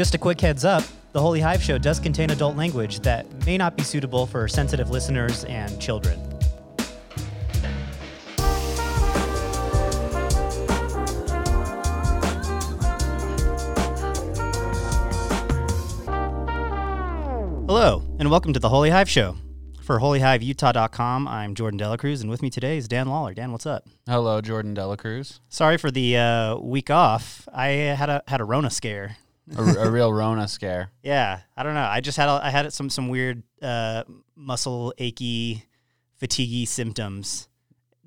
Just a quick heads up the Holy Hive Show does contain adult language that may not be suitable for sensitive listeners and children. Hello, and welcome to the Holy Hive Show. For holyhiveutah.com, I'm Jordan Delacruz, and with me today is Dan Lawler. Dan, what's up? Hello, Jordan Delacruz. Sorry for the uh, week off. I had a had a Rona scare. A, a real Rona scare. Yeah, I don't know. I just had a, I had some some weird uh, muscle achy, fatiguey symptoms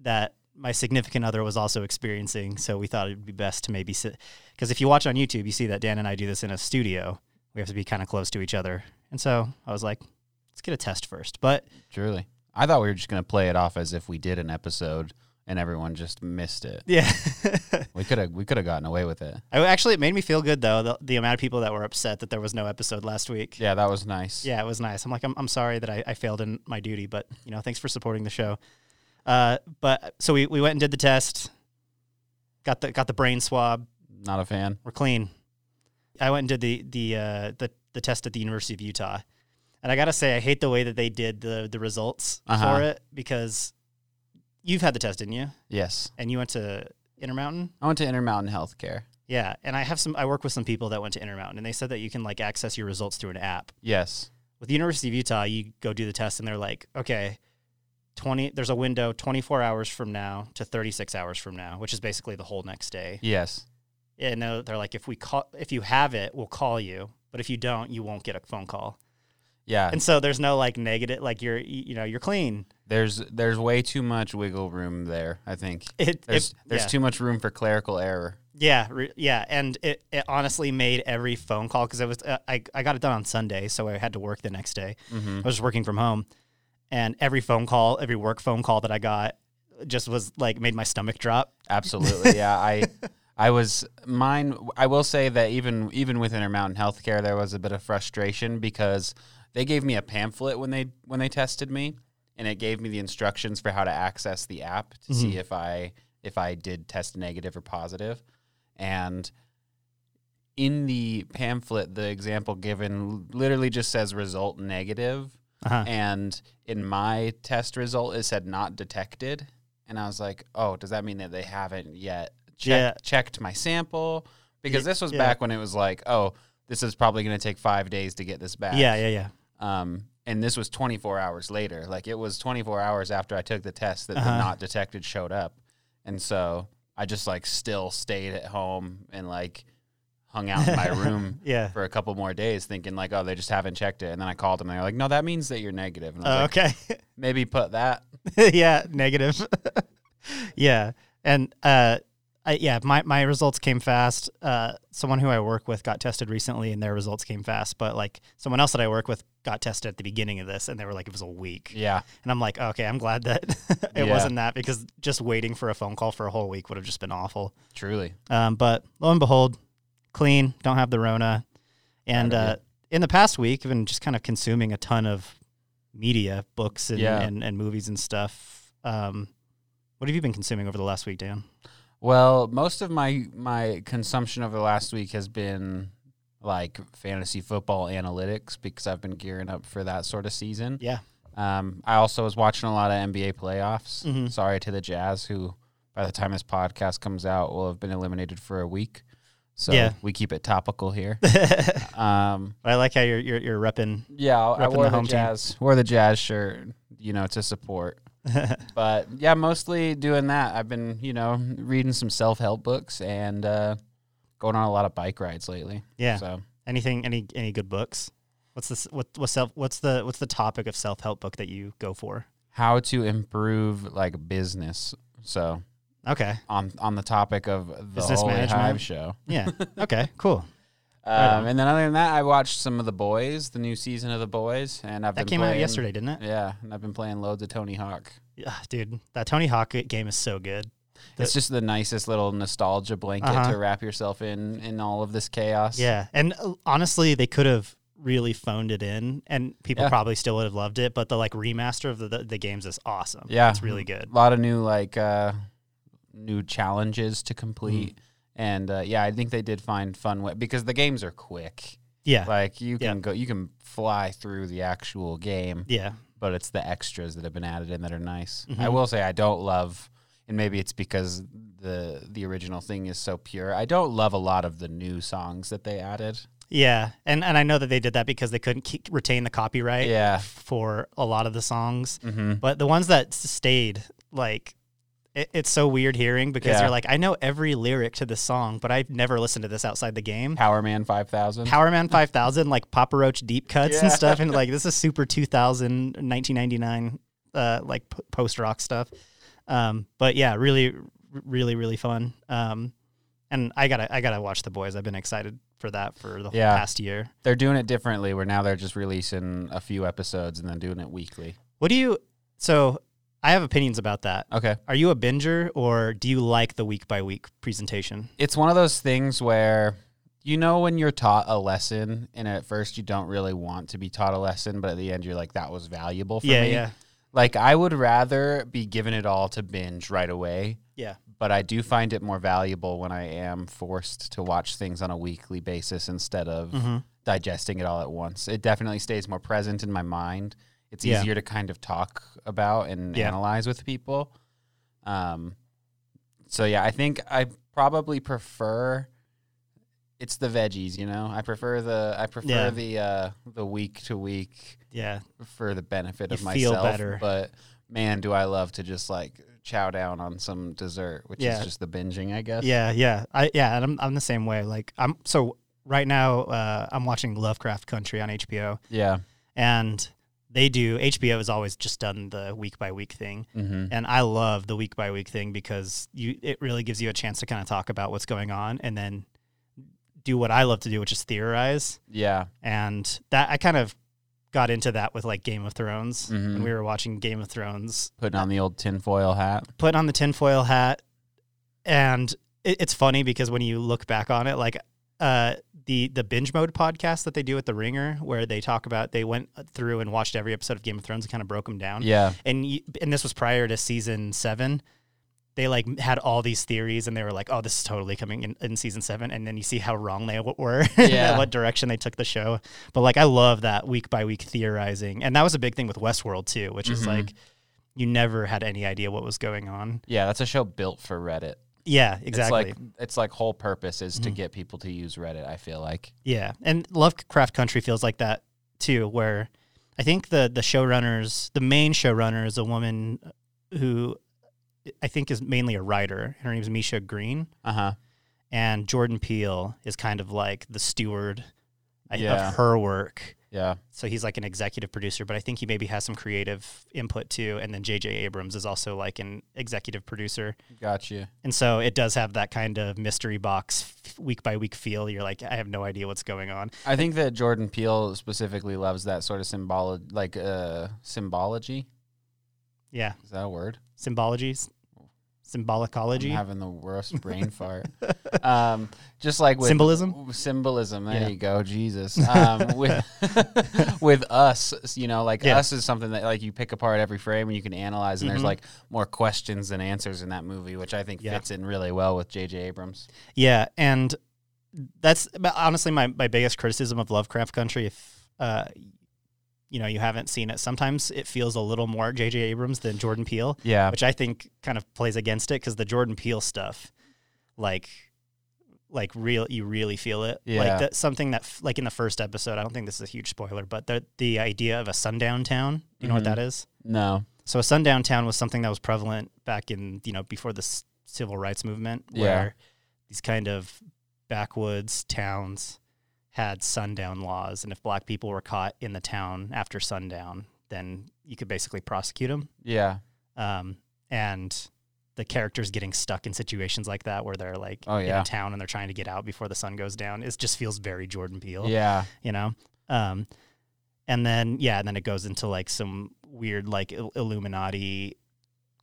that my significant other was also experiencing. So we thought it'd be best to maybe sit because if you watch on YouTube, you see that Dan and I do this in a studio. We have to be kind of close to each other, and so I was like, let's get a test first. But Truly. I thought we were just going to play it off as if we did an episode and everyone just missed it. yeah, We could have we could have gotten away with it. I, actually it made me feel good though the, the amount of people that were upset that there was no episode last week. Yeah, that was nice. Yeah, it was nice. I'm like, I'm, I'm sorry that I, I failed in my duty, but you know, thanks for supporting the show. Uh, but so we, we went and did the test, got the got the brain swab. Not a fan. We're clean. I went and did the the uh, the the test at the University of Utah, and I gotta say, I hate the way that they did the the results Uh-huh. for it because you've had the test, didn't you? Yes. And you went to Intermountain. I went to Intermountain Healthcare. Yeah, and I have some. I work with some people that went to Intermountain, and they said that you can like access your results through an app. Yes. with the University of Utah, you go do the test and they're like, okay, 20 there's a window 24 hours from now to 36 hours from now, which is basically the whole next day. Yes. And they're they're like if we call if you have it, we'll call you, but if you don't, you won't get a phone call. Yeah. And so there's no like negative like you're you know, you're clean. There's there's way too much wiggle room there, I think. It, There's it- there's yeah. too much room for clerical error. Yeah, re- yeah, and it, it honestly made every phone call because it was uh, I I got it done on Sunday, so I had to work the next day. Mm-hmm. I was working from home, and every phone call, every work phone call that I got, just was like made my stomach drop. Absolutely. Yeah. I I was mine I will say that even even with Intermountain Healthcare there was a bit of frustration because they gave me a pamphlet when they when they tested me and it gave me the instructions for how to access the app to see if I if I did test negative or positive. And in the pamphlet the example given literally just says result negative Uh-huh. and in my test result it said not detected and i was like oh does that mean that they haven't yet check, Yeah. checked my sample because Ye- this was yeah. back when it was like oh this is probably going to take five days to get this back Yeah, yeah, yeah. Um, and this was 24 hours later like it was 24 hours after i took the test that Uh-huh. the not detected showed up and so i just like still stayed at home and like hung out in my room Yeah. for a couple more days thinking like oh they just haven't checked it and then i called them and they're like no that means that you're negative and I was Oh, like, okay. maybe put that yeah, negative. yeah, and uh, I, yeah, my my results came fast. Uh, someone who I work with got tested recently, and their results came fast. But like someone else that I work with got tested at the beginning of this, and they were like, it was a week. yeah And I'm like, okay, I'm glad that it Yeah. wasn't that because just waiting for a phone call for a whole week would have just been awful. truly Um, but lo and behold, clean, don't have the Rona. And uh, in the past week, I've been just kind of consuming a ton of media, books, and, Yeah. and, and movies and stuff. Um, what have you been consuming over the last week, Dan? well most of my my consumption over the last week has been like fantasy football analytics because i've been gearing up for that sort of season Yeah. um, i also was watching a lot of nba playoffs Mhm. sorry to the jazz who by the time this podcast comes out will have been eliminated for a week so Yeah. we keep it topical here um, I like how you're you're, you're repping. Yeah, I- I Repping wore the the, home team. jazz, wore the jazz shirt, you know, to support. But yeah, mostly doing that. I've been, you know, reading some self help books and uh, going on a lot of bike rides lately. yeah. So Anything? Any any good books? What's this? What what's self? What's the what's the topic of self help book that you go for? how to improve like business. So Okay. on on the topic of the Business Holy management? Hive show. Yeah. okay. Cool. Um, and then other than that, I watched some of the Boys, the new season of the Boys, and I've That been came out yesterday, didn't it? Yeah, and I've been playing loads of Tony Hawk. Yeah, dude, that Tony Hawk game is so good. It's just the nicest little nostalgia blanket Uh-huh. to wrap yourself in in all of this chaos. Yeah, and uh, honestly, they could have really phoned it in, and people Yeah. probably still would have loved it. But the like remaster of the, the the games is awesome. Yeah. it's really good. a lot of new like uh new challenges to complete Mm-hmm. and uh, yeah i think they did find fun way because the games are quick Yeah. Like you Yeah. can go, you can fly through the actual game, yeah. but it's the extras that have been added in that are nice. I Mhm. will say I don't love, and maybe it's because the the original thing is so pure. I don't love a lot of the new songs that they added. Yeah. And and I know that they did that because they couldn't keep, retain the copyright Yeah. for a lot of the songs. Mm-hmm. But the ones that stayed, like, it, it's so weird hearing because Yeah. you're like, I know every lyric to this song, but I've never listened to this outside the game. Power Man Five Thousand. Power Man 5000, like Papa Roach deep cuts and stuff. And like, this is super 2000, 1999, uh, like p- post rock stuff. Um, but yeah, really, really, really fun. Um, and I gotta, I gotta watch the boys. I've been excited for that for the Yeah. past year. They're doing it differently. Where now they're just releasing a few episodes and then doing it weekly. What do you, so I have opinions about that. Okay. Are you a binger or do you like the week by week presentation? it's one of those things where you know when you're taught a lesson and at first you don't really want to be taught a lesson but at the end you're like that was valuable for yeah, me yeah, like i would rather be given it all to binge right away. Yeah, but i do find it more valuable when i am forced to watch things on a weekly basis instead of hmm digesting it all at once. It definitely stays more present in my mind. It's Yeah. easier to kind of talk about and Yeah. analyze with people. Um so yeah i think i probably prefer it's the veggies you know? I prefer the i prefer Yeah. the uh the week to week yeah, for the benefit You of feel myself better. but man do i love to just like chow down on some dessert which Yeah. is just the binging i guess yeah, yeah. I yeah, and I'm I'm the same way. Like I'm so right now uh, I'm watching Lovecraft Country on HBO, yeah and they do HBO has always just done the week by week thing, mm-hmm. and I love the week by week thing because you it really gives you a chance to kind of talk about what's going on and then do what I love to do, which is theorize. yeah And that I kind of got into that with like Game of Thrones Mhm. when we were watching Game of Thrones putting on the old tinfoil hat put on the tinfoil hat, and it, it's funny because when you look back on it, like uh, the the binge mode podcast that they do at the Ringer, where they talk about they went through and watched every episode of Game of Thrones and kind of broke them down. yeah And you, and this was prior to season seven. They like had all these theories, and they were like, "Oh, this is totally coming in, in season seven. And then you see how wrong they were, Yeah. what direction they took the show. But like, I love that week by week theorizing, and that was a big thing with Westworld too, which is Mhm. like you never had any idea what was going on. Yeah, that's a show built for Reddit. Yeah, exactly. It's like its like whole purpose is to Mhm. get people to use Reddit. I feel like. yeah, and Lovecraft Country feels like that too, where I think the the showrunners, the main showrunner, is a woman who I think is mainly a writer. Her name is Misha Green, Uh huh. and Jordan Peele is kind of like the steward Yeah. of her work. Yeah. So he's like an executive producer, but I think he maybe has some creative input too. And then J.J. Abrams is also like an executive producer. Got you. And so it does have that kind of mystery box week by week feel. You're like, I have no idea what's going on. I think that Jordan Peele specifically loves that sort of symbol, like uh, symbology. Yeah. Is that a word? Symbologies, I'm symbolicology, having the worst brain fart. Um, just like with Symbolism? Symbolism. There Yeah. you go. Jesus. Um, with with us, you know, like Yeah. us is something that like you pick apart every frame and you can analyze, and there's Mhm. like more questions than answers in that movie, which I think Yeah. fits in really well with J.J. Abrams. Yeah, and that's honestly my, my biggest criticism of Lovecraft Country. If uh, you know you haven't seen it, sometimes it feels a little more J.J. Abrams than Jordan Peele, Yeah. which I think kind of plays against it because the Jordan Peele stuff, like, like real, you really feel it. Yeah. Like that something that f- like in the first episode. I don't think this is a huge spoiler, but the the idea of a sundown town. Do you know what Mhm. that is? No. So a sundown town was something that was prevalent back in you know before the s- civil rights movement, Yeah. where these kind of backwoods towns had sundown laws, and if black people were caught in the town after sundown, then you could basically prosecute them. Yeah. Um, and the characters getting stuck in situations like that, where they're like Oh, in yeah. a town and they're trying to get out before the sun goes down, it just feels very Jordan Peele Yeah. you know um and then yeah and then it goes into like some weird like Il- illuminati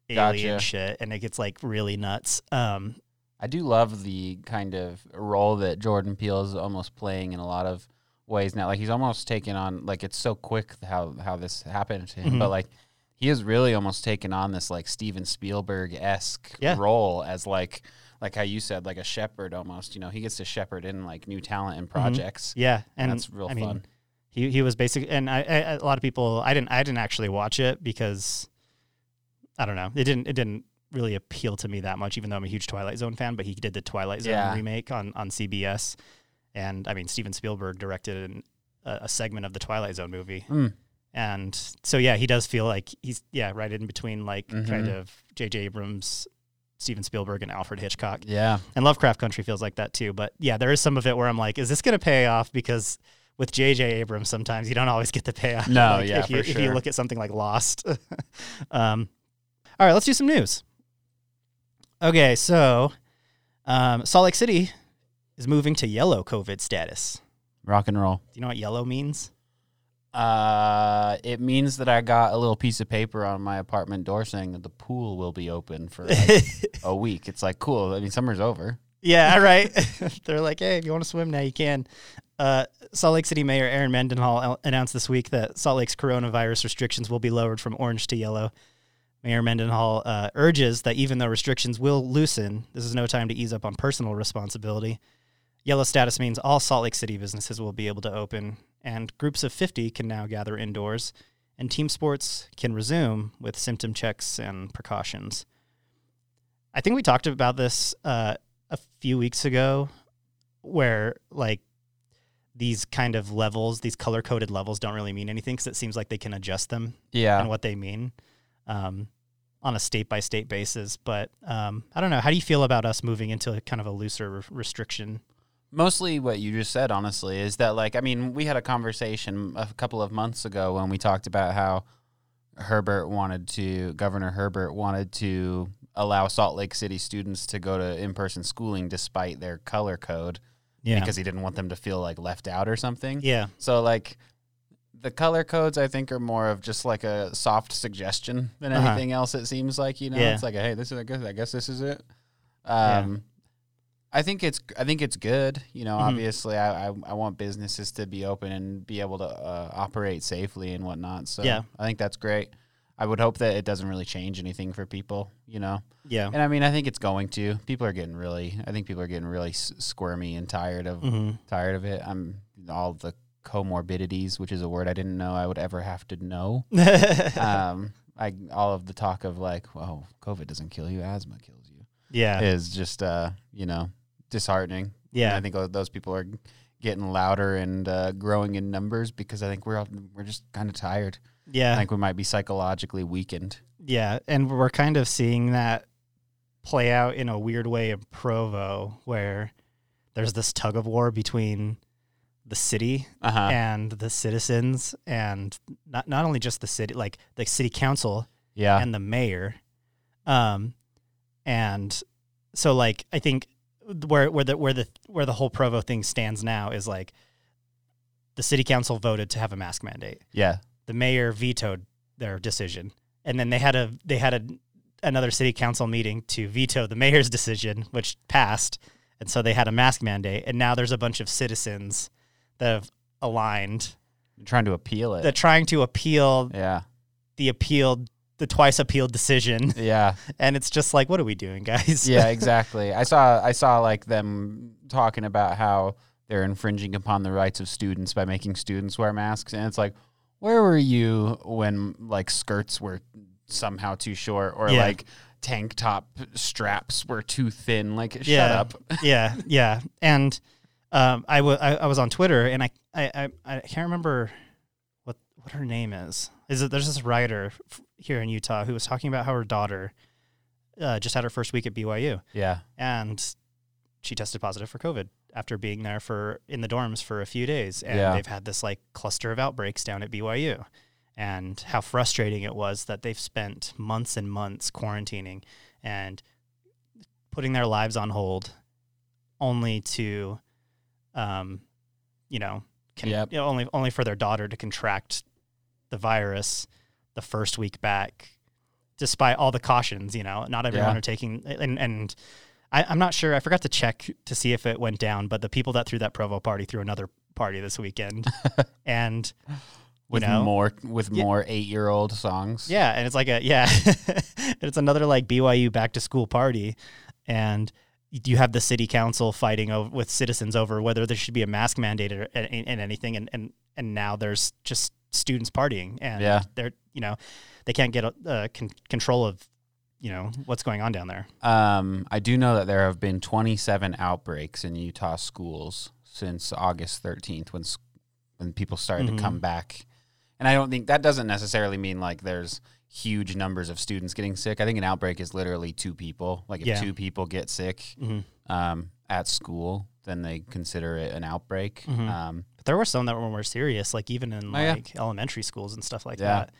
alien Gotcha. shit and it gets like really nuts um I do love the kind of role that Jordan Peele is almost playing in a lot of ways now. Like he's almost taken on like it's so quick how how this happened to him, Mhm. but like he has really almost taken on this like Steven Spielberg esque Yeah. role as like like how you said, like a shepherd almost. You know, he gets to shepherd in like new talent and projects. Yeah, And and that's real I mean, fun. he he was basically, and I, I a lot of people I didn't I didn't actually watch it because I don't know it didn't it didn't really appeal to me that much even though I'm a huge Twilight Zone fan. But he did the Twilight Zone Yeah. remake on on CBS, and I mean Steven Spielberg directed an, a, a segment of the Twilight Zone movie, Mm. and so yeah, he does feel like he's yeah right in between like kind Mhm. of J.J. Abrams. Steven Spielberg and Alfred Hitchcock. Yeah. And Lovecraft Country feels like that too. But yeah, there is some of it where I'm like, is this going to pay off? Because with J.J. Abrams, sometimes you don't always get the payoff. No, Like, yeah, if you, for If you look at something like Lost. um, all right, let's do some news. Okay, so um, Salt Lake City is moving to yellow COVID status. Rock and roll. Do you know what yellow means? Uh, it means that I got a little piece of paper on my apartment door saying that the pool will be open for like a week. It's like cool. I mean, summer's over. Yeah, right. They're like, hey, if you want to swim now, you can. Uh, Salt Lake City Mayor Erin Mendenhall announced this week that Salt Lake's coronavirus restrictions will be lowered from orange to yellow. Mayor Mendenhall uh, urges that even though restrictions will loosen, this is no time to ease up on personal responsibility. Yellow status means all Salt Lake City businesses will be able to open, and groups of 50 can now gather indoors, and team sports can resume with symptom checks and precautions. I think we talked about this uh, a few weeks ago, where like these kind of levels, these color coded levels, don't really mean anything because it seems like they can adjust them Yeah. and what they mean um, on a state by state basis. But um, I don't know. How do you feel about us moving into kind of a looser re- restriction? Mostly what you just said, honestly, is that like I mean, we had a conversation a couple of months ago when we talked about how Herbert wanted to Governor Herbert wanted to allow Salt Lake City students to go to in-person schooling despite their color code Yeah. because he didn't want them to feel like left out or something. yeah. So like the color codes I think are more of just like a soft suggestion than Uh-huh. anything else it seems like, you know. Yeah. It's like, hey, this is I guess I guess this is it. Yeah. Um I think it's I think it's good. You know, Mhm. obviously I, I I want businesses to be open and be able to uh, operate safely and whatnot. So Yeah. I think that's great. I would hope that it doesn't really change anything for people, you know. Yeah. And I mean, I think it's going to. People are getting really I think people are getting really s- squirmy and tired of hmm tired of it. I'm all the comorbidities, which is a word I didn't know I would ever have to know. um, I all of the talk of like, oh, COVID doesn't kill you, asthma kills you, yeah. is just uh, you know, disheartening. And Yeah. I think those people are getting louder and uh, growing in numbers because I think we're all, we're just kind of tired. Yeah, I think we might be psychologically weakened. Yeah, and we're kind of seeing that play out in a weird way in Provo, where there's this tug of war between the city Uh huh. and the citizens, and not not only just the city, like the city council Yeah. and the mayor, um, and so like I think where where the where the where the whole Provo thing stands now is like the city council voted to have a mask mandate yeah. the mayor vetoed their decision, and then they had a they had a another city council meeting to veto the mayor's decision, which passed, and so they had a mask mandate, and now there's a bunch of citizens that have aligned You're trying to appeal it. They're trying to appeal yeah. the appealed the twice appealed decision, Yeah. and it's just like, what are we doing, guys? yeah, exactly. I saw I saw like them talking about how they're infringing upon the rights of students by making students wear masks, and it's like, where were you when like skirts were somehow too short or Yeah. like tank top straps were too thin? Like, shut up. yeah, yeah. And um, I wa- I- I was on Twitter, and I, I, I, I can't remember what what her name is. Is it there's this writer f- here in Utah who was talking about how her daughter uh, just had her first week at BYU, Yeah, and she tested positive for COVID after being there for in the dorms for a few days, and Yeah. they've had this like cluster of outbreaks down at BYU. And how frustrating it was that they've spent months and months quarantining and putting their lives on hold only to um you know, can, Yep. you know, only only for their daughter to contract the virus the first week back despite all the cautions you know not everyone Yeah. are taking and and I, i'm not sure i forgot to check to see if it went down but the people that threw that provo party threw another party this weekend and with know? more with Yeah. more eight year old songs. yeah, and it's like a yeah, it's another like BYU back to school party, and you have the city council fighting over, with citizens over whether there should be a mask mandate or and, and anything, and, and and now there's just students partying, and Yeah. they're you know they can't get uh, con- control of you know what's going on down there. Um, I do know that there have been 27 outbreaks in Utah schools since August 13th, when when people started Mhm. to come back. And I don't think that doesn't necessarily mean like there's huge numbers of students getting sick. I think an outbreak is literally two people. Like if Yeah. two people get sick Mm-hmm. um, at school, then they consider it an outbreak. Mhm. Um, But there were some that were more serious, like even in Oh, yeah. like elementary schools and stuff like Yeah. that.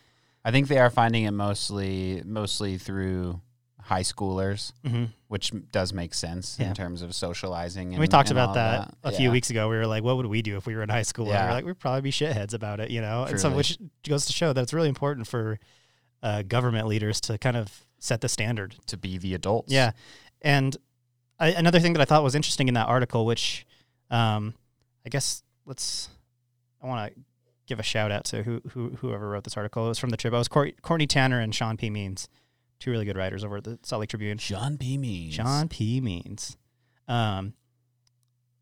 I think they are finding it mostly mostly through high schoolers, Mm-hmm. which does make sense Yeah. in terms of socializing. And we talked and about all that, a few Yeah. weeks ago. We were like, what would we do if we were in high school? And we Yeah. were like, we'd probably be shitheads about it, you know? And so, which goes to show that it's really important for uh, government leaders to kind of set the standard. to be the adults. Yeah. And I, another thing that I thought was interesting in that article, which um, I guess let's, I want to give a shout out to who, who whoever wrote this article. It was from the Trib. It was Cour- Courtney Tanner and Sean P. Means, two really good writers over at the Salt Lake Tribune. Sean P. Means. Sean P. Means. Um,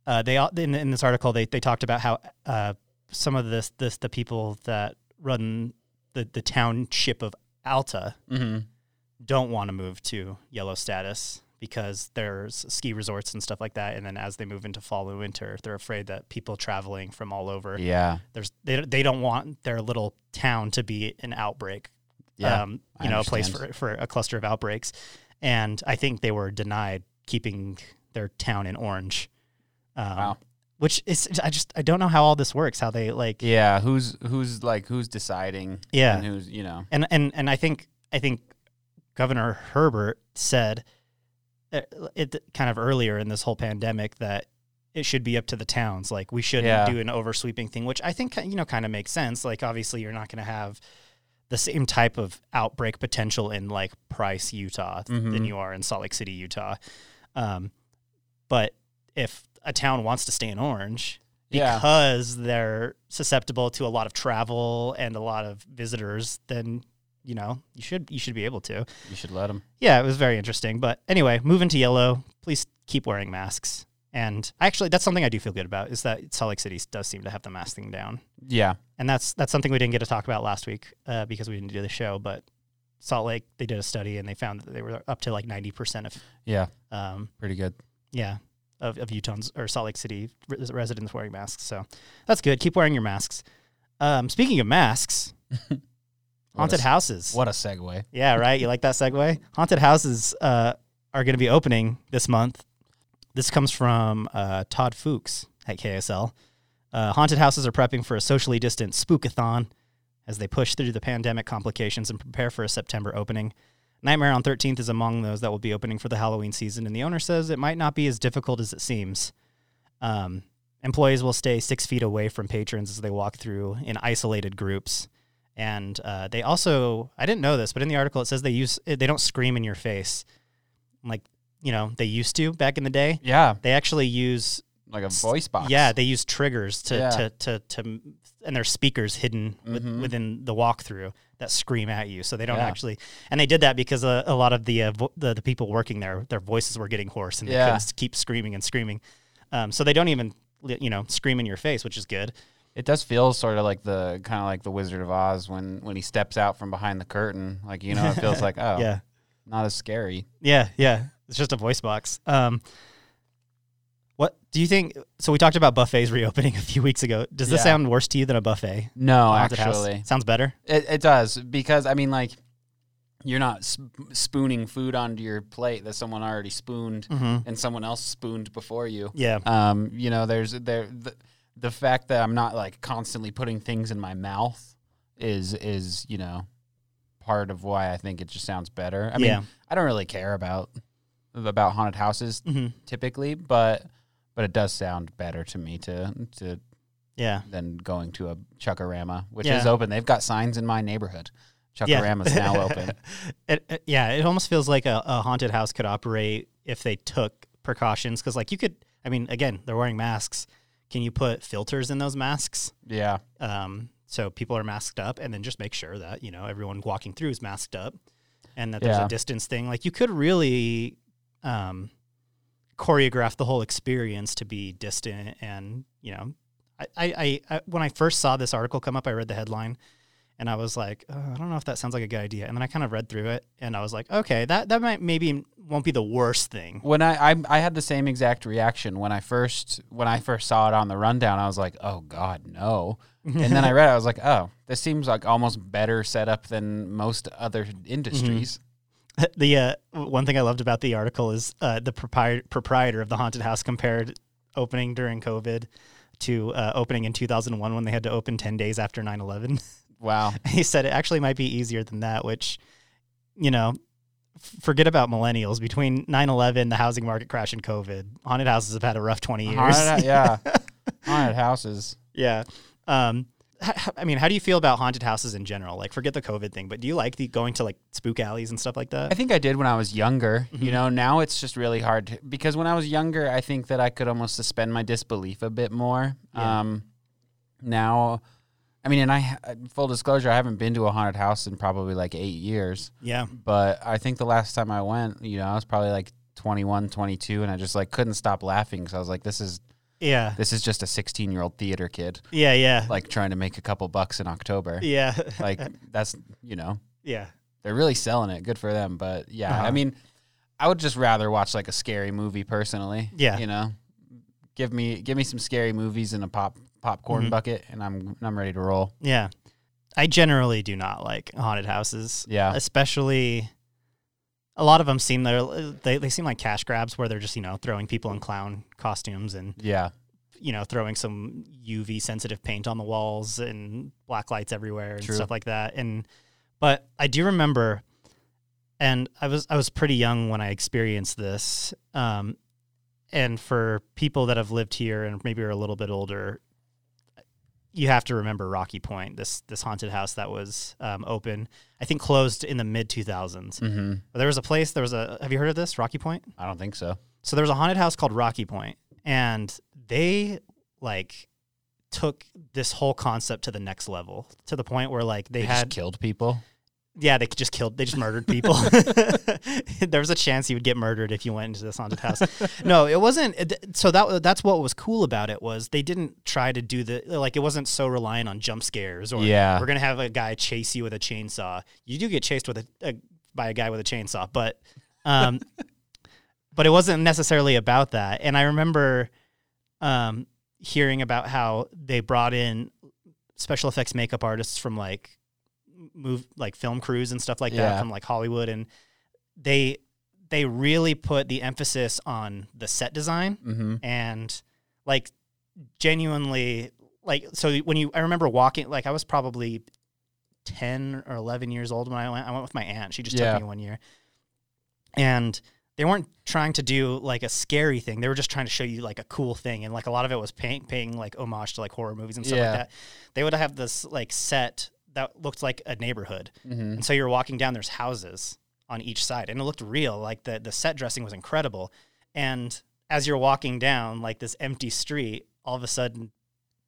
uh, they in, in this article they, they talked about how uh, some of this this the people that run the the township of Alta Mm-hmm. don't want to move to yellow status because there's ski resorts and stuff like that. And then as they move into fall and winter, they're afraid that people traveling from all over Yeah. there's they they don't want their little town to be an outbreak Yeah. um, I you know, a place for, for a cluster of outbreaks. And I think they were denied keeping their town in orange. Um, Wow. Which is, I just, I don't know how all this works, how they like, yeah. Who's who's like who's deciding? Yeah. And who's you know. and, and, and I think, I think Governor Herbert said uh, it kind of earlier in this whole pandemic that it should be up to the towns. Like we shouldn't Yeah. do an oversweeping thing, which I think, you know, kind of makes sense. Like obviously you're not going to have the same type of outbreak potential in like Price, Utah than Mhm. you are in Salt Lake City, Utah. Um, but if a town wants to stay in orange Yeah. because they're susceptible to a lot of travel and a lot of visitors, then you know you should you should be able to. You should let them. Yeah, it was very interesting. But anyway, moving to yellow, please keep wearing masks. And actually, that's something I do feel good about is that Salt Lake City does seem to have the mask thing down, Yeah. and that's that's something we didn't get to talk about last week uh, because we didn't do the show. But Salt Lake, they did a study and they found that they were up to like ninety percent of Yeah. um, Pretty good. yeah, of, of Utahns or Salt Lake City res- residents wearing masks. So that's good. Keep wearing your masks. Um, speaking of masks, haunted a, houses. What a segue. Yeah, right. You like that segue? Haunted houses uh, are going to be opening this month. This comes from uh, Todd Fuchs at KSL. Uh, haunted houses are prepping for a socially distant spookathon as they push through the pandemic complications and prepare for a September opening. Nightmare on 13th is among those that will be opening for the Halloween season, and the owner says it might not be as difficult as it seems. Um, employees will stay six feet away from patrons as they walk through in isolated groups. And uh, they also, I didn't know this, but in the article it says they use, they don't scream in your face like, you know, they used to back in the day. Yeah. They actually use Like a voice box. yeah, they use triggers to Yeah. to, to to and there's speakers hidden with, Mhm. within the walkthrough that scream at you, so they don't Yeah. actually. And they did that because uh, a lot of the, uh, vo- the the people working there, their voices were getting hoarse and they Yeah. couldn't keep screaming and screaming. Um, so they don't even you know scream in your face, which is good. It does feel sort of like the kind of like the Wizard of Oz when when he steps out from behind the curtain. Like you know, it feels like oh, Yeah, not as scary. yeah, yeah. It's just a voice box. Um, what do you think? So we talked about buffets reopening a few weeks ago. Does this Yeah. sound worse to you than a buffet? No, haunted house? actually, sounds better. it it does because I mean like you're not sp- spooning food onto your plate that someone already spooned Mm-hmm. and someone else spooned before you. Yeah. Um, you know, there's there the, the fact that I'm not like constantly putting things in my mouth is is you know part of why I think it just sounds better. I mean, Yeah. I don't really care about about haunted houses Mm-hmm. typically, but but it does sound better to me to to Yeah. than going to a Chuckarama, which Yeah. is open. They've got signs in my neighborhood. Chuckarama's now open. It, it- yeah, it almost feels like a, a haunted house could operate if they took precautions. Because, like, you could, I mean, again, they're wearing masks. Can you put filters in those masks? Yeah, Um, so people are masked up, and then just make sure that you know everyone walking through is masked up, and that there's Yeah. a distance thing. Like, you could really um, choreograph the whole experience to be distant and you know I, I, I when I first saw this article come up, I read the headline and I was like, oh, I don't know if that sounds like a good idea. And then I kind of read through it and I was like, okay, that, that might maybe won't be the worst thing. When I, I I had the same exact reaction when I first when I first saw it on the rundown. I was like, oh God, no. and then I read it. I was like, oh, this seems like almost better setup than most other industries. Mm-hmm. the uh, one thing I loved about the article is uh, the propri- proprietor of the haunted house compared opening during COVID to uh, opening in 2001 when they had to open 10 days after 9 11. Wow. he said it actually might be easier than that, which, you know, forget about millennials. Between 9 11, the housing market crash, and COVID, haunted houses have had a rough 20 years. Haunted, yeah. Haunted houses. yeah. Um, I mean, how do you feel about haunted houses in general? Like, forget the COVID thing, but do you like the going to like spook alleys and stuff like that? I think I did when I was younger. Mm-hmm. You know, now it's just really hard to, because when I was younger, I think that I could almost suspend my disbelief a bit more. Yeah. Um, now, I mean, and I full disclosure, I haven't been to a haunted house in probably like eight years. yeah. But I think the last time I went, you know, I was probably like 21, 22, and I just like couldn't stop laughing because I was like, this is Yeah. this is just a 16 year old theater kid Yeah. Yeah. like trying to make a couple bucks in October. yeah. Like that's you know yeah. they're really selling it. Good for them. But yeah, I Uh-huh. mean, I would just rather watch like a scary movie personally. Yeah. you know, give me give me some scary movies in a pop popcorn Mhm. bucket, and I'm I'm ready to roll. Yeah. I generally do not like haunted houses. Yeah. Especially a lot of them seem they're, they they seem like cash grabs where they're just, you know, throwing people in clown costumes and, Yeah, you know, throwing some UV sensitive paint on the walls and black lights everywhere and True. stuff like that. And but I do remember and I was I was pretty young when I experienced this. Um and for people that have lived here and maybe are a little bit older, you have to remember Rocky Point, this this haunted house that was um, open, I think closed in the mid 2000s. mm-hmm. There was a place, there was a, have you heard of this, Rocky Point? I don't think so. So there was a haunted house called Rocky Point, and they like took this whole concept to the next level to the point where like they, They, had just killed people. Yeah they just killed they just murdered people. There was a chance you would get murdered if you went into this haunted house. No it wasn't so that that's what was cool about it was they didn't try to do the like it wasn't so reliant on jump scares or Yeah. we're gonna have a guy chase you with a chainsaw. You do get chased with a, a by a guy with a chainsaw but um but it wasn't necessarily about that. And i remember um hearing about how they brought in special effects makeup artists from like move like film crews and stuff like that Yeah. from like Hollywood and they they really put the emphasis on the set design Mm-hmm. and like genuinely like so when you I remember walking like I was probably 10 or 11 years old when I went I went with my aunt she just Yeah. took me one year and they weren't trying to do like a scary thing they were just trying to show you like a cool thing and like a lot of it was paying paying like homage to like horror movies and stuff Yeah. like that they would have this like set that looked like a neighborhood Mm-hmm. and so you're walking down, there's houses on each side, and it looked real. Like the the set dressing was incredible. And as you're walking down like this empty street, all of a sudden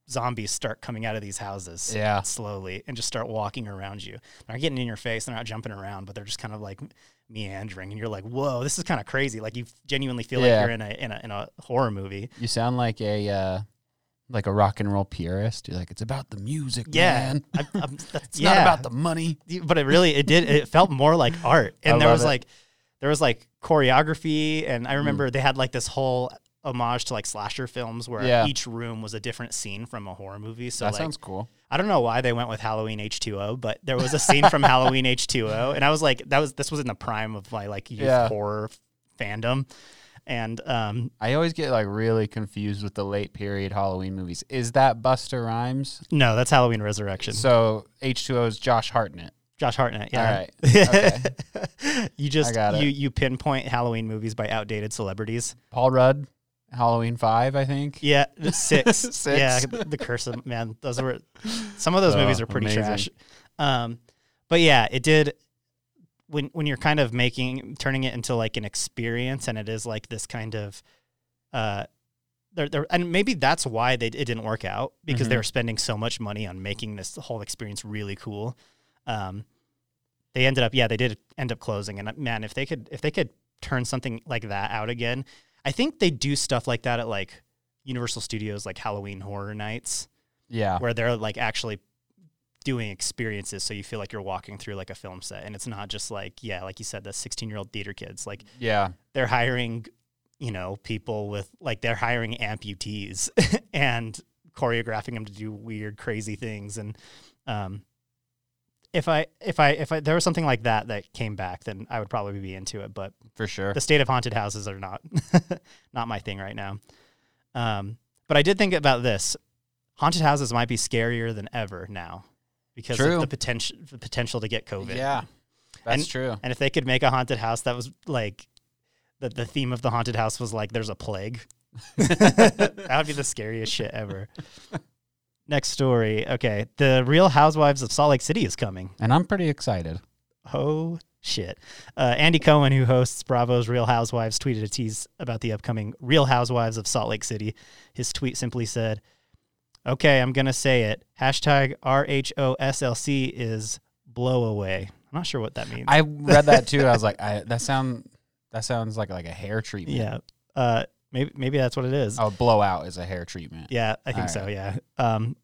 zombies start coming out of these houses Yeah. slowly and just start walking around you. They're not getting in your face, they're not jumping around, but they're just kind of like meandering and you're like, "Whoa, this is kind of crazy." Like you genuinely feel Yeah. like you're in a in a in a horror movie. You sound like a uh, like a rock and roll purist. You're like, it's about the music, Yeah. man. I, It's yeah. not about the money. but it really it did it felt more like art and I there was it. like there was like choreography and Mm. i remember they had like this whole homage to like slasher films where Yeah. each room was a different scene from a horror movie so that like sounds cool. i don't know why they went with halloween h2o but there was a scene from halloween h2o and i was like that was this was in the prime of my like youth Yeah. horror fandom and um I always get like really confused with the late period Halloween movies. Is that Busta Rhymes? no that's halloween resurrection So H2O is Josh Hartnett. josh hartnett yeah All right. Okay. you just you you pinpoint halloween movies by outdated celebrities Paul Rudd, Halloween 5, I think. Yeah, six. Six. Yeah, the curse of man. Those were some of those Oh, movies are pretty amazing. trash. Um, but yeah, it did. When when you're kind of making turning it into like an experience, and it is like this kind of, uh, there there and maybe that's why they it didn't work out because they Mhm. were spending so much money on making this whole experience really cool. Um, they ended up yeah they did end up closing and uh, man if they could if they could turn something like that out again I think they do stuff like that at like Universal Studios, like Halloween Horror Nights, Yeah. where they're like actually doing experiences, so you feel like you're walking through like a film set, and it's not just like yeah, like you said, the 16 year old theater kids. Like Yeah. they're hiring, you know, people with like they're hiring amputees and choreographing them to do weird, crazy things. And um, if I if I if I there was something like that that came back, then I would probably be into it. But For sure. the state of haunted houses are not not my thing right now. Um, but I did think about this: haunted houses might be scarier than ever now because True. of the potential the potential to get COVID. Yeah. That's And- true. And if they could make a haunted house that was like the the theme of the haunted house was like there's a plague. that would be the scariest shit ever. Next story. Okay. The Real Housewives of Salt Lake City is coming. And I'm pretty excited. Oh shit. Uh, Andy Cohen, who hosts Bravo's Real Housewives, tweeted a tease about the upcoming Real Housewives of Salt Lake City. His tweet simply said, Okay, I'm gonna say it. Hashtag R H O S L C is blow away. I'm not sure what that means. I read that too. I was like, I, that sound that sounds like like a hair treatment. Yeah. Uh, maybe maybe that's what it is. Oh, blowout is a hair treatment. Yeah, I think All so. right. Yeah. Um,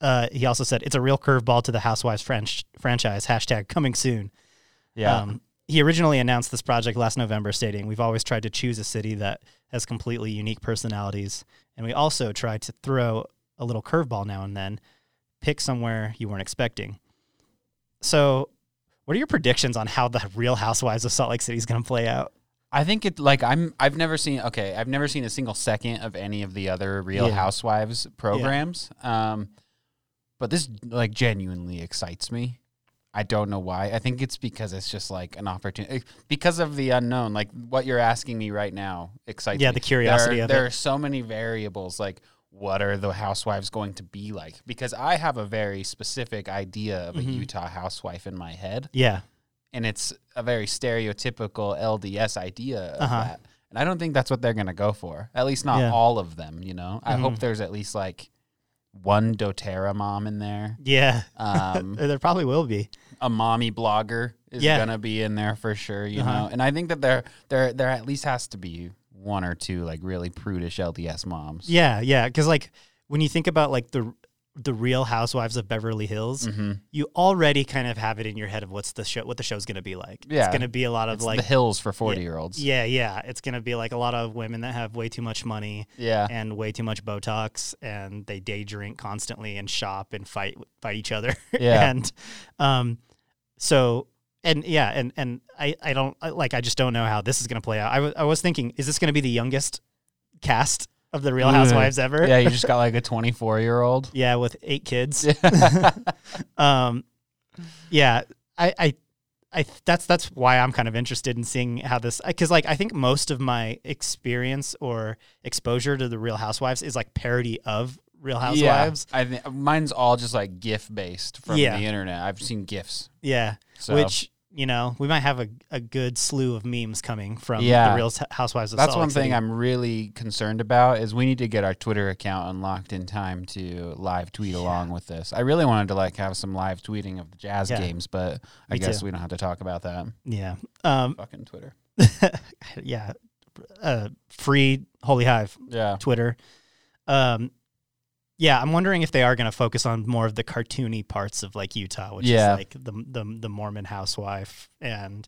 uh, he also said it's a real curveball to the Housewives French franchise. Hashtag coming soon. Yeah. Um, he originally announced this project last November, stating, "We've always tried to choose a city that has completely unique personalities, and we also try to throw a little curveball now and then, pick somewhere you weren't expecting." So, what are your predictions on how the Real Housewives of Salt Lake City is going to play out? I think it like I'm I've never seen okay, I've never seen a single second of any of the other Real Yeah. Housewives programs. Um but this like genuinely excites me. I don't know why. I think it's because it's just like an opportunity because of the unknown. Like what you're asking me right now excites Yeah, me. the curiosity there, of there it. are so many variables like what are the housewives going to be like? Because I have a very specific idea of a Mhm. Utah housewife in my head Yeah, and it's a very stereotypical LDS idea of Uh-huh. that. And I don't think that's what they're going to go for. At least not Yeah. all of them, you know. I hope Mhm. there's at least like one doTERRA mom in there. yeah, Um, there probably will be. a mommy blogger is Yeah. going to be in there for sure, you Uh-huh. know. And I think that there there there at least has to be one or two like really prudish LDS moms. Yeah, yeah, because like when you think about like the the Real Housewives of Beverly Hills, hmm you already kind of have it in your head of what's the show, what the show's going to be like. Yeah. it's going to be a lot of It's like, the hills for 40-year-olds. yeah, yeah, it's going to be like a lot of women that have way too much money Yeah. and way too much Botox, and they day drink constantly and shop and fight fight each other. Yeah. and um, so and yeah, and and I I don't I- like I just don't know how this is going to play out. I I was thinking, is this going to be the youngest cast of the Real Housewives ever? Yeah, you just got like a 24-year-old. Yeah, with eight kids. Yeah. um, yeah, I, I, I, that's that's why I'm kind of interested in seeing how this, because like I think most of my experience or exposure to the Real Housewives is like parody of Real Housewives. Yeah, I think mine's all just like GIF based from Yeah. the internet. I've seen GIFs. Yeah, So which you know we might have a, a good slew of memes coming from Yeah. the Real Housewives of that's Salt one Lake thing City. I'm really concerned about is we need to get our Twitter account unlocked in time to live tweet along with this. I really wanted to like have some live tweeting of the Jazz Yeah. games, but I Me guess too. we don't have to talk about that. yeah, um, Fucking Twitter. yeah, uh, free Holy Hive. Yeah. Twitter. Um, yeah, I'm wondering if they are going to focus on more of the cartoony parts of like Utah, which Yeah. is like the the the Mormon housewife, and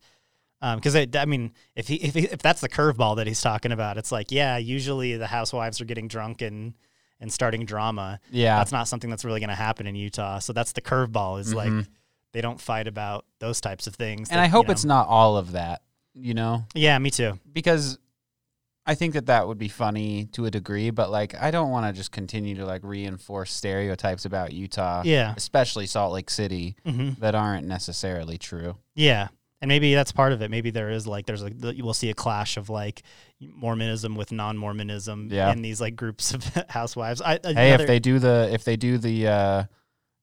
because I, I mean, if he if he, if that's the curveball that he's talking about, it's like yeah, usually the housewives are getting drunk and and starting drama. Yeah. That's not something that's really going to happen in Utah. So that's the curveball is like Mhm. they don't fight about those types of things. and that, I hope you know- it's not all of that, you know? Yeah, me too. Because I think that that would be funny to a degree, but like I don't want to just continue to like reinforce stereotypes about Utah, Yeah. especially Salt Lake City, hmm that aren't necessarily true. Yeah. And maybe that's part of it. Maybe there is like there's like the- we'll see a clash of like Mormonism with non-Mormonism Yeah. in these like groups of housewives. I, Hey, another- if they do the if they do the uh,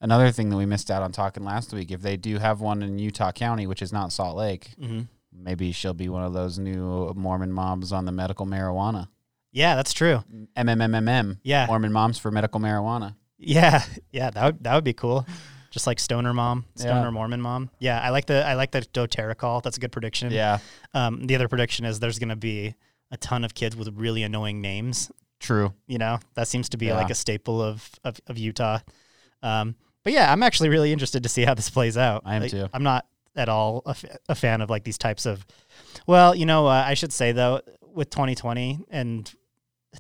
another thing that we missed out on talking last week, if they do have one in Utah County, which is not Salt Lake, Mhm. Maybe she'll be one of those new Mormon moms on the medical marijuana. yeah, that's true. MMMMM. Yeah, Mormon moms for medical marijuana. yeah, yeah. That would that would be cool. Just like Stoner Mom, Stoner Yeah. Mormon Mom. Yeah, I like the I like the DoTerra call. That's a good prediction. Yeah. Um, the other prediction is there's gonna be a ton of kids with really annoying names. True. You know, that seems to be Yeah. like a staple of of, of Utah. Um, but yeah, I'm actually really interested to see how this plays out. I am Like, too. I'm not at all a, f- a fan of like these types of. Well, you know, uh, I should say though, with 2020 and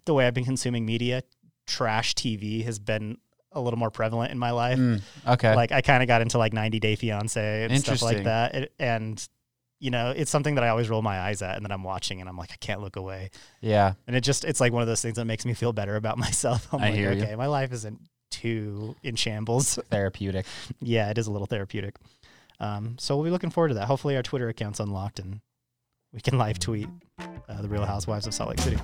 the way I've been consuming media, trash TV has been a little more prevalent in my life. Mm, okay. Like I kind of got into like 90 Day Fiance and stuff like that, It- and you know, it's something that I always roll my eyes at, and then I'm watching, and I'm like, I can't look away, yeah. and it just it's like one of those things that makes me feel better about myself. I'm I like, hear you. okay, my life isn't too in shambles. Therapeutic. yeah, it is a little therapeutic. Um, so we'll be looking forward to that. Hopefully, our Twitter account's unlocked and we can live tweet uh, the Real Housewives of Salt Lake City.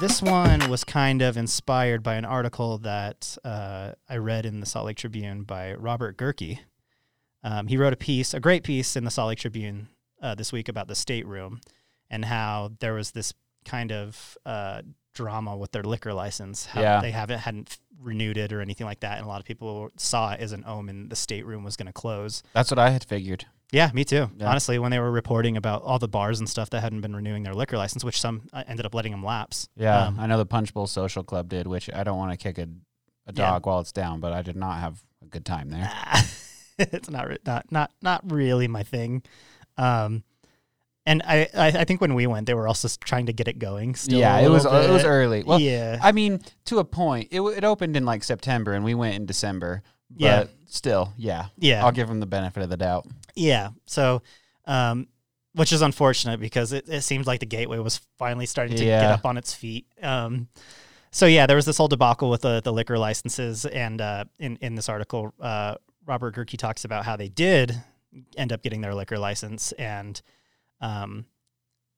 This one was kind of inspired by an article that uh, I read in the Salt Lake Tribune by Robert Gehrke. Um, he wrote a piece, a great piece in the Salt Lake Tribune uh, this week about the stateroom and how there was this kind of uh, drama with their liquor license. How Yeah. they haven't hadn't renewed it or anything like that, and a lot of people saw it as an omen. The stateroom was going to close. That's what I had figured. Yeah, me too. Yeah. Honestly, when they were reporting about all the bars and stuff that hadn't been renewing their liquor license, which some uh, ended up letting them lapse. Yeah. Um, I know the Punch Bowl Social Club did, which I don't want to kick a, a Yeah. dog while it's down, but I did not have a good time there. it's not not not not really my thing. Um, and I, I think when we went, they were also trying to get it going. Still yeah, it was little it was early. Well, yeah, I mean, to a point. It it opened in like September, and we went in December. But Yeah. still, yeah, yeah, I'll give them the benefit of the doubt. yeah. So, um, which is unfortunate because it, it seemed like the gateway was finally starting to get up on its feet. Um, so yeah, there was this whole debacle with the the liquor licenses, and uh, in in this article, uh, Robert Gehrke talks about how they did end up getting their liquor license, and um,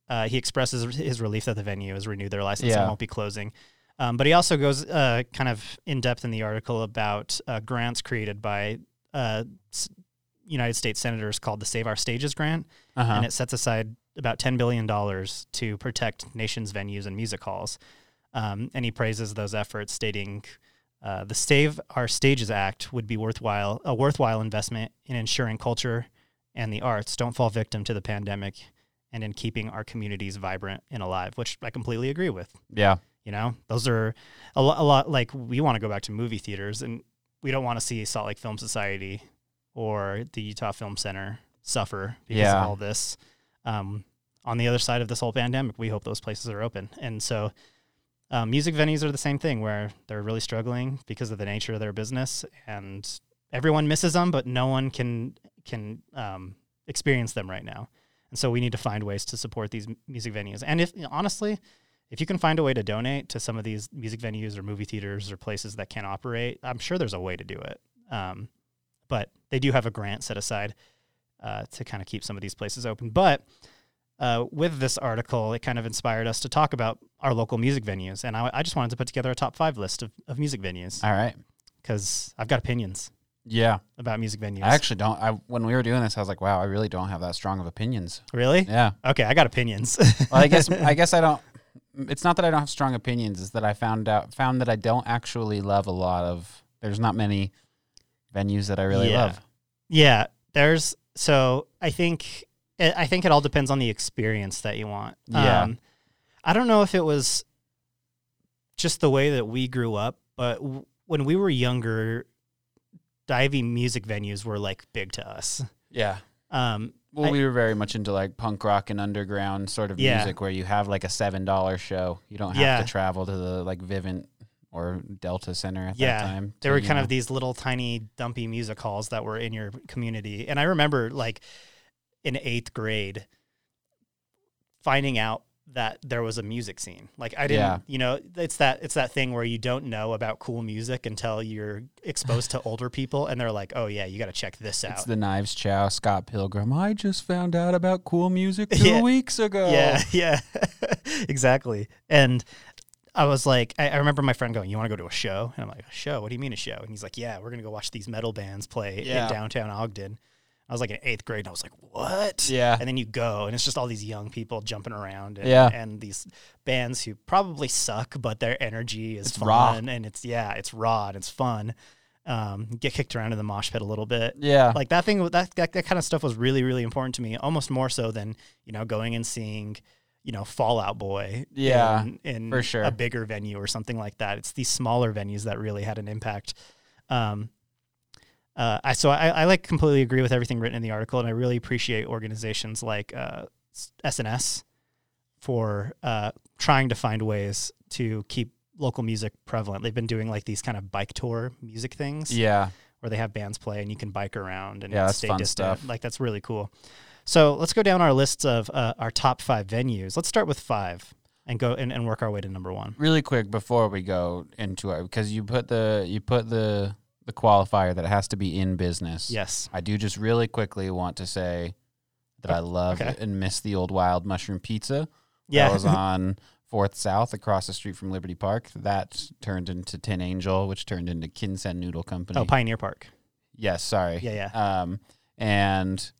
uh, he expresses his relief that the venue has renewed their license and won't be closing. Um, but he also goes uh, kind of in depth in the article about uh, grants created by uh, s- United States senators called the Save Our Stages grant, Uh-huh. and it sets aside about $10 billion to protect nation's venues and music halls. Um, and he praises those efforts, stating, uh, "The Save Our Stages Act would be worthwhile a worthwhile investment in ensuring culture and the arts don't fall victim to the pandemic, and in keeping our communities vibrant and alive." Which I completely agree with. yeah, You know, those are a, lo- a lot. Like we want to go back to movie theaters, and we don't want to see Salt Lake Film Society or the Utah Film Center suffer because Yeah. of all this. Um, on the other side of this whole pandemic, we hope those places are open, and so um, music venues are the same thing, where they're really struggling because of the nature of their business, and everyone misses them, but no one can can um, experience them right now. And so we need to find ways to support these music venues. And if honestly, if you can find a way to donate to some of these music venues or movie theaters or places that can't operate, I'm sure there's a way to do it. Um, but they do have a grant set aside uh, to kind of keep some of these places open. But uh, with this article, it kind of inspired us to talk about our local music venues. And I, I just wanted to put together a top five list of, of music venues all right, because I've got opinions yeah. about music venues. I actually don't. I when we were doing this, I was like, wow, I really don't have that strong of opinions. really? Yeah. Okay, I got opinions. Well, I guess I guess I don't. It's not that I don't have strong opinions. It's that I found out found that I don't actually love a lot of. There's not many venues that I really Yeah. love. Yeah, there's so I think I I think it all depends on the experience that you want. Yeah. Um, I don't know if it was just the way that we grew up, but w- when we were younger, diving music venues were like big to us. Yeah. Um, Well, I- we were very much into like punk rock and underground sort of Yeah. music where you have like a seven dollar show. You don't have Yeah. to travel to the like Vivint or Delta Center at Yeah, that time. There were kind know- of these little tiny dumpy music halls that were in your community. And I remember like in eighth grade finding out that there was a music scene. Like I didn't Yeah. you know, it's that it's that thing where you don't know about cool music until you're exposed to older people and they're like, Oh yeah, you gotta check this out." It's the Knives Chau, Scott Pilgrim. I just found out about cool music two Yeah. weeks ago. Yeah, yeah. exactly. And I was like, I, I remember my friend going, "You want to go to a show?" And I'm like, "A show? What do you mean a show?" And he's like, "Yeah, we're gonna go watch these metal bands play Yeah. in downtown Ogden." I was like in eighth grade, and I was like, "What?" Yeah. And then you go, and it's just all these young people jumping around, and, Yeah. and these bands who probably suck, but their energy is It's fun, raw. and it's yeah, it's raw and it's fun. um, get kicked around in the mosh pit a little bit. Yeah. Like that thing, that, that that kind of stuff was really really important to me, almost more so than you know going and seeing you know Fall Out Boy. Yeah, in, in for sure. a bigger venue or something like that. It's these smaller venues that really had an impact. Um, uh, I so I, I like completely agree with everything written in the article, and I really appreciate organizations like uh, SNS for uh, trying to find ways to keep local music prevalent. They've been doing like these kind of bike tour music things yeah. where they have bands play and you can bike around and Yeah, stay distant. stuff. Like that's really cool. So let's go down our lists of uh, our top five venues. Let's start with five and go and, and work our way to number one. Really quick before we go into it, because you put the you put the the qualifier that it has to be in business. Yes. I do just really quickly want to say that I love Okay. and miss the old Wild Mushroom Pizza. Yeah. That was on Fourth South across the street from Liberty Park. That turned into Tin Angel, which turned into Kinsen Noodle Company. oh, Pioneer Park. yes, sorry. Yeah, yeah. Um, and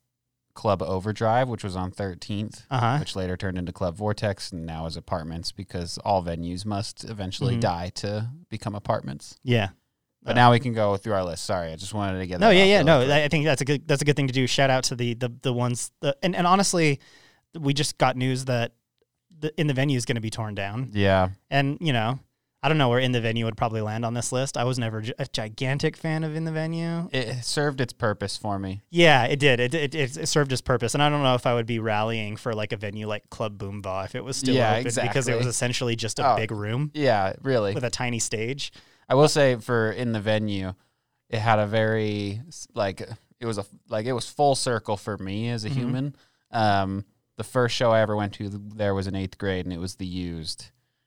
Club Overdrive, which was on 13th, Uh huh. which later turned into Club Vortex and now is apartments because all venues must eventually Mhm. die to become apartments. Yeah. But Uh, now we can go through our list. Sorry, I just wanted to get No, that yeah, yeah. No, quick. I think that's a good that's a good thing to do. Shout out to the the the ones the, and and honestly, we just got news that the in the venue is going to be torn down, yeah. and you know. I don't know where in the venue would probably land on this list. I was never a gigantic fan of in the venue. It served its purpose for me. Yeah, it did. It, it it served its purpose, and I don't know if I would be rallying for like a venue like Club Boomba if it was still Yeah, open because it was essentially just a Oh. big room Yeah, really. with a tiny stage. I will say for in the venue, it had a very like it was a like it was full circle for me as a Mhm. human. Um, the first show I ever went to there was in eighth grade, and it was the used.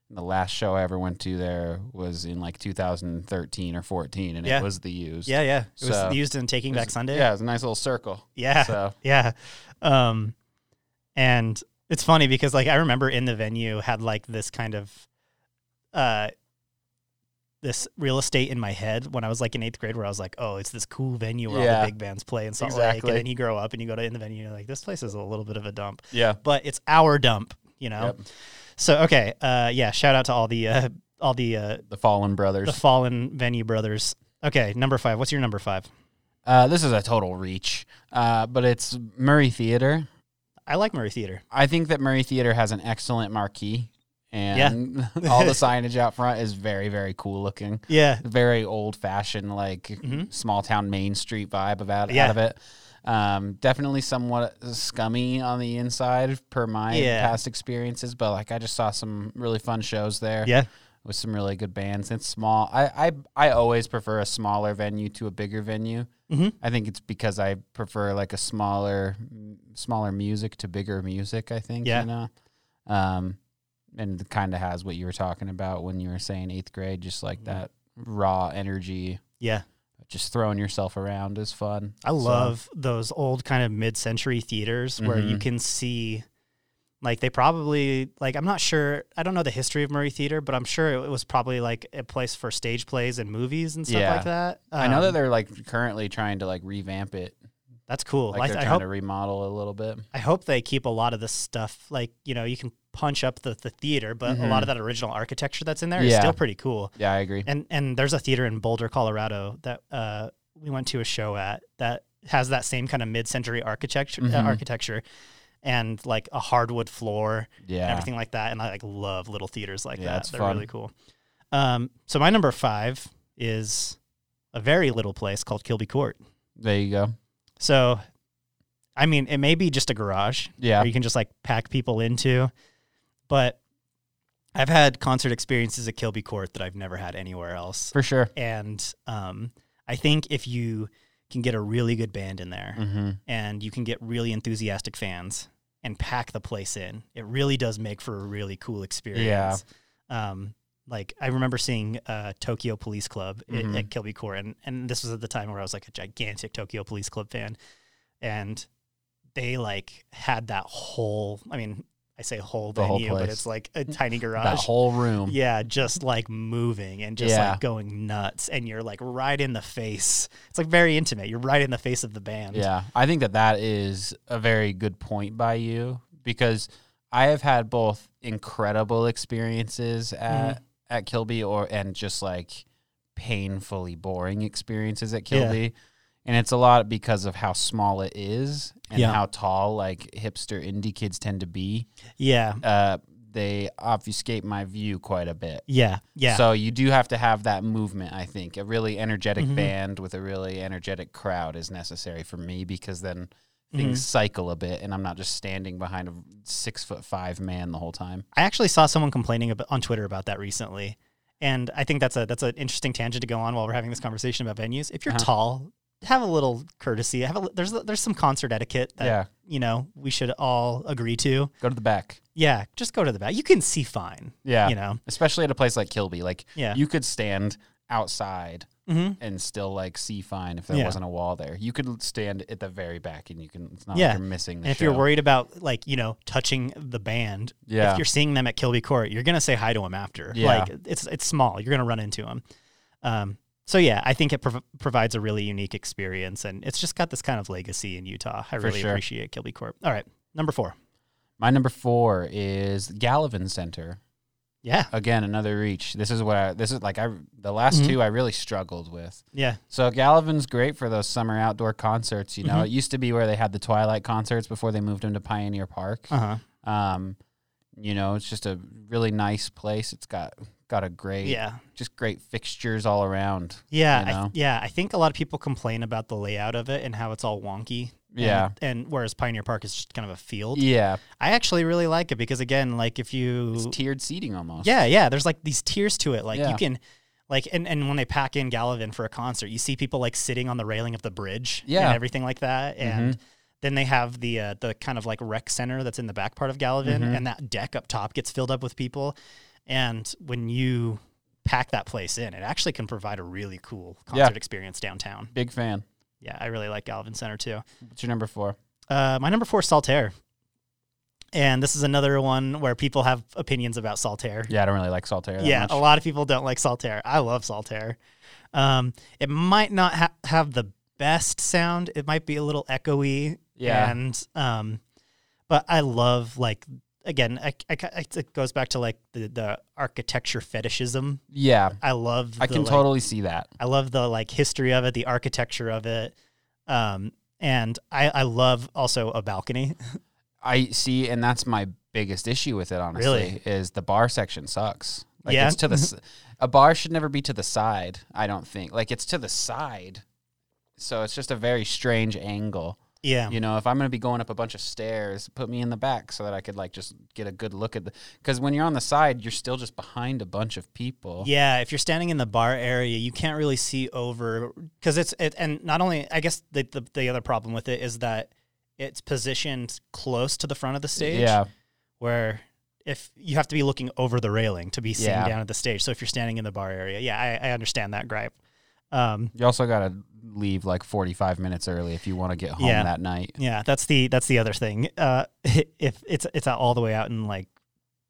And the last show I ever went to there was in like 2013 or 14, and Yeah. it was the used. Yeah, yeah. It was So, used in Taking was- Back Sunday. Yeah, it was a nice little circle. yeah, So yeah. Um, and it's funny because like I remember in the venue had like this kind of, uh, this real estate in my head when I was like in eighth grade, where I was like, "Oh, it's this cool venue where all the big bands play in Salt Lake." Exactly. And then you grow up and you go to in the venue, and you're like, "This place is a little bit of a dump," yeah, but it's our dump, you know. Yep. So okay, uh, yeah. Shout out to all the uh, all the uh, the Fallen Brothers. the fallen venue brothers. Okay, number five. What's your number five? uh, this is a total reach, uh, but it's Murray Theater. I like Murray Theater. I think that Murray Theater has an excellent marquee, and all the signage out front is very, very cool looking. Yeah, Very old fashioned, like Mhm. small town Main Street vibe about Yeah. out of it. Um, definitely somewhat scummy on the inside per my Yeah. past experiences, but like I just saw some really fun shows there yeah, with some really good bands. It's small. I I, I always prefer a smaller venue to a bigger venue. Mhm. I think it's because I prefer like a smaller smaller music to bigger music. I think Yeah. you know, um, and kind of has what you were talking about when you were saying eighth grade, just like Mhm. that raw energy. yeah. Just throwing yourself around is fun. I So, love those old kind of mid-century theaters where you Mhm. can see like they probably like I'm not sure I don't know the history of Murray Theater, but I'm sure it was probably like a place for stage plays and movies and stuff Yeah. like that. I know that Um, they're like currently trying to like revamp it. that's cool. Like Like, they're I trying hope to remodel a little bit. I hope they keep a lot of this stuff like you know you can punch up the, the theater, but a lot of that original architecture that's in there is Mm-hmm. Yeah. still pretty cool. Yeah, I agree. And and there's a theater in Boulder, Colorado that uh, we went to a show at that has that same kind of mid-century architecture uh, Mhm. architecture and like a hardwood floor and Yeah. everything like that. And I like love little theaters like Yeah, that. They're fun. really cool. Um, so my number five is a very little place called Kilby Court. There you go. So, I mean, it may be just a garage Yeah. where you can just like pack people into, but I've had concert experiences at Kilby Court that I've never had anywhere else. For sure. And um, I think if you can get a really good band in there Mm-hmm. and you can get really enthusiastic fans and pack the place in, it really does make for a really cool experience. Um, like I remember seeing uh, Tokyo Police Club i- Mhm. at Kilby Court, and and this was at the time where I was like a gigantic Tokyo Police Club fan, and they like had that whole. I mean, I say whole The whole venue, but it's like a tiny garage. That whole room. Yeah, just like moving and just Yeah. like going nuts, and you're like right in the face. It's like very intimate. You're right in the face of the band. Yeah, I think that that is a very good point by you because I have had both incredible experiences at Mm-hmm. at Kilby or and just like painfully boring experiences at Yeah. And it's a lot because of how small it is and Yeah. how tall like hipster indie kids tend to be. Yeah. Uh, they obfuscate my view quite a bit. Yeah. Yeah. So you do have to have that movement, I think. A really energetic Mhm. band with a really energetic crowd is necessary for me because then Mm-hmm. things cycle a bit and I'm not just standing behind a six foot five man the whole time. I actually saw someone complaining about, on Twitter about that recently, and I think that's a that's an interesting tangent to go on while we're having this conversation about venues. If you're Uh-huh. tall, have a little courtesy. Have a there's there's some concert etiquette that yeah. you know we should all agree to. Go to the back. Yeah, just go to the back. You can see fine. Yeah. You know. Especially at a place like Kilby. Like Yeah. you could stand outside hmm and still like see fine if there Yeah. wasn't a wall there. You could stand at the very back and you can it's not Yeah. like you're missing the And if you're worried about like you know touching the band, Yeah. if you're seeing them at Kilby Court, you're gonna say hi to them after. Yeah. Like it's it's small. You're gonna run into them. Um, so yeah, I think it prov- provides a really unique experience, and it's just got this kind of legacy in Utah. I really sure. appreciate Kilby Court. All right, number four. My number four is Gallivan Center. Yeah, Again, another reach. This is what I this is like I the last Mhm. two I really struggled with. yeah, So Gallivan's great for those summer outdoor concerts. You know, Mhm. it used to be where they had the Twilight concerts before they moved them to Pioneer Park. uh huh, Um, you know, it's just a really nice place. It's got got a great, yeah, just great fixtures all around. yeah, You I, know? yeah. I think a lot of people complain about the layout of it and how it's all wonky. Yeah. and, whereas Pioneer Park is just kind of a field. Yeah, I actually really like it because again, like if you it's tiered seating almost. Yeah, yeah. There's like these tiers to it. Like Yeah. you can, like, and, and when they pack in Gallivan for a concert, you see people like sitting on the railing of the bridge Yeah. Mm-hmm. and everything like that. And then they have the uh, the kind of like rec center that's in the back part of Gallivan, Mhm. and that deck up top gets filled up with people. And when you pack that place in, it actually can provide a really cool Yeah. concert experience downtown. big fan. Yeah, I really like Gallivan Center too. What's your number four? Uh, my number four, is Saltair. And this is another one where people have opinions about Saltair. Yeah, I don't really like Saltair. That yeah, much. a lot of people don't like Saltair. I love Saltair. Um, it might not ha- have the best sound. It might be a little echoey. Yeah. And um, but I love like again. I, I, it goes back to like the the architecture fetishism. yeah. I love. I the, can like- totally see that. I love the like history of it, the architecture of it. Um, and I I love also a balcony. I see, and that's my biggest issue with it. Honestly, Really? is the bar section sucks. Like Yeah? it's to the s- a bar should never be to the side. I don't think like it's to the side, so it's just a very strange angle. Yeah. You know, if I'm gonna be going up a bunch of stairs, put me in the back so that I could like just get a good look at the. Because when you're on the side, you're still just behind a bunch of people. Yeah, if you're standing in the bar area, you can't really see over because it's it, and not only I guess the, the the other problem with it is that it's positioned close to the front of the stage. Yeah. where if you have to be looking over the railing to be seen Yeah. down at the stage. So if you're standing in the bar area, yeah, I, I understand that gripe. Um, You also gotta leave like 45 minutes early if you want to get home Yeah. that night. yeah, that's the that's the other thing. Uh, if it's it's all the way out in like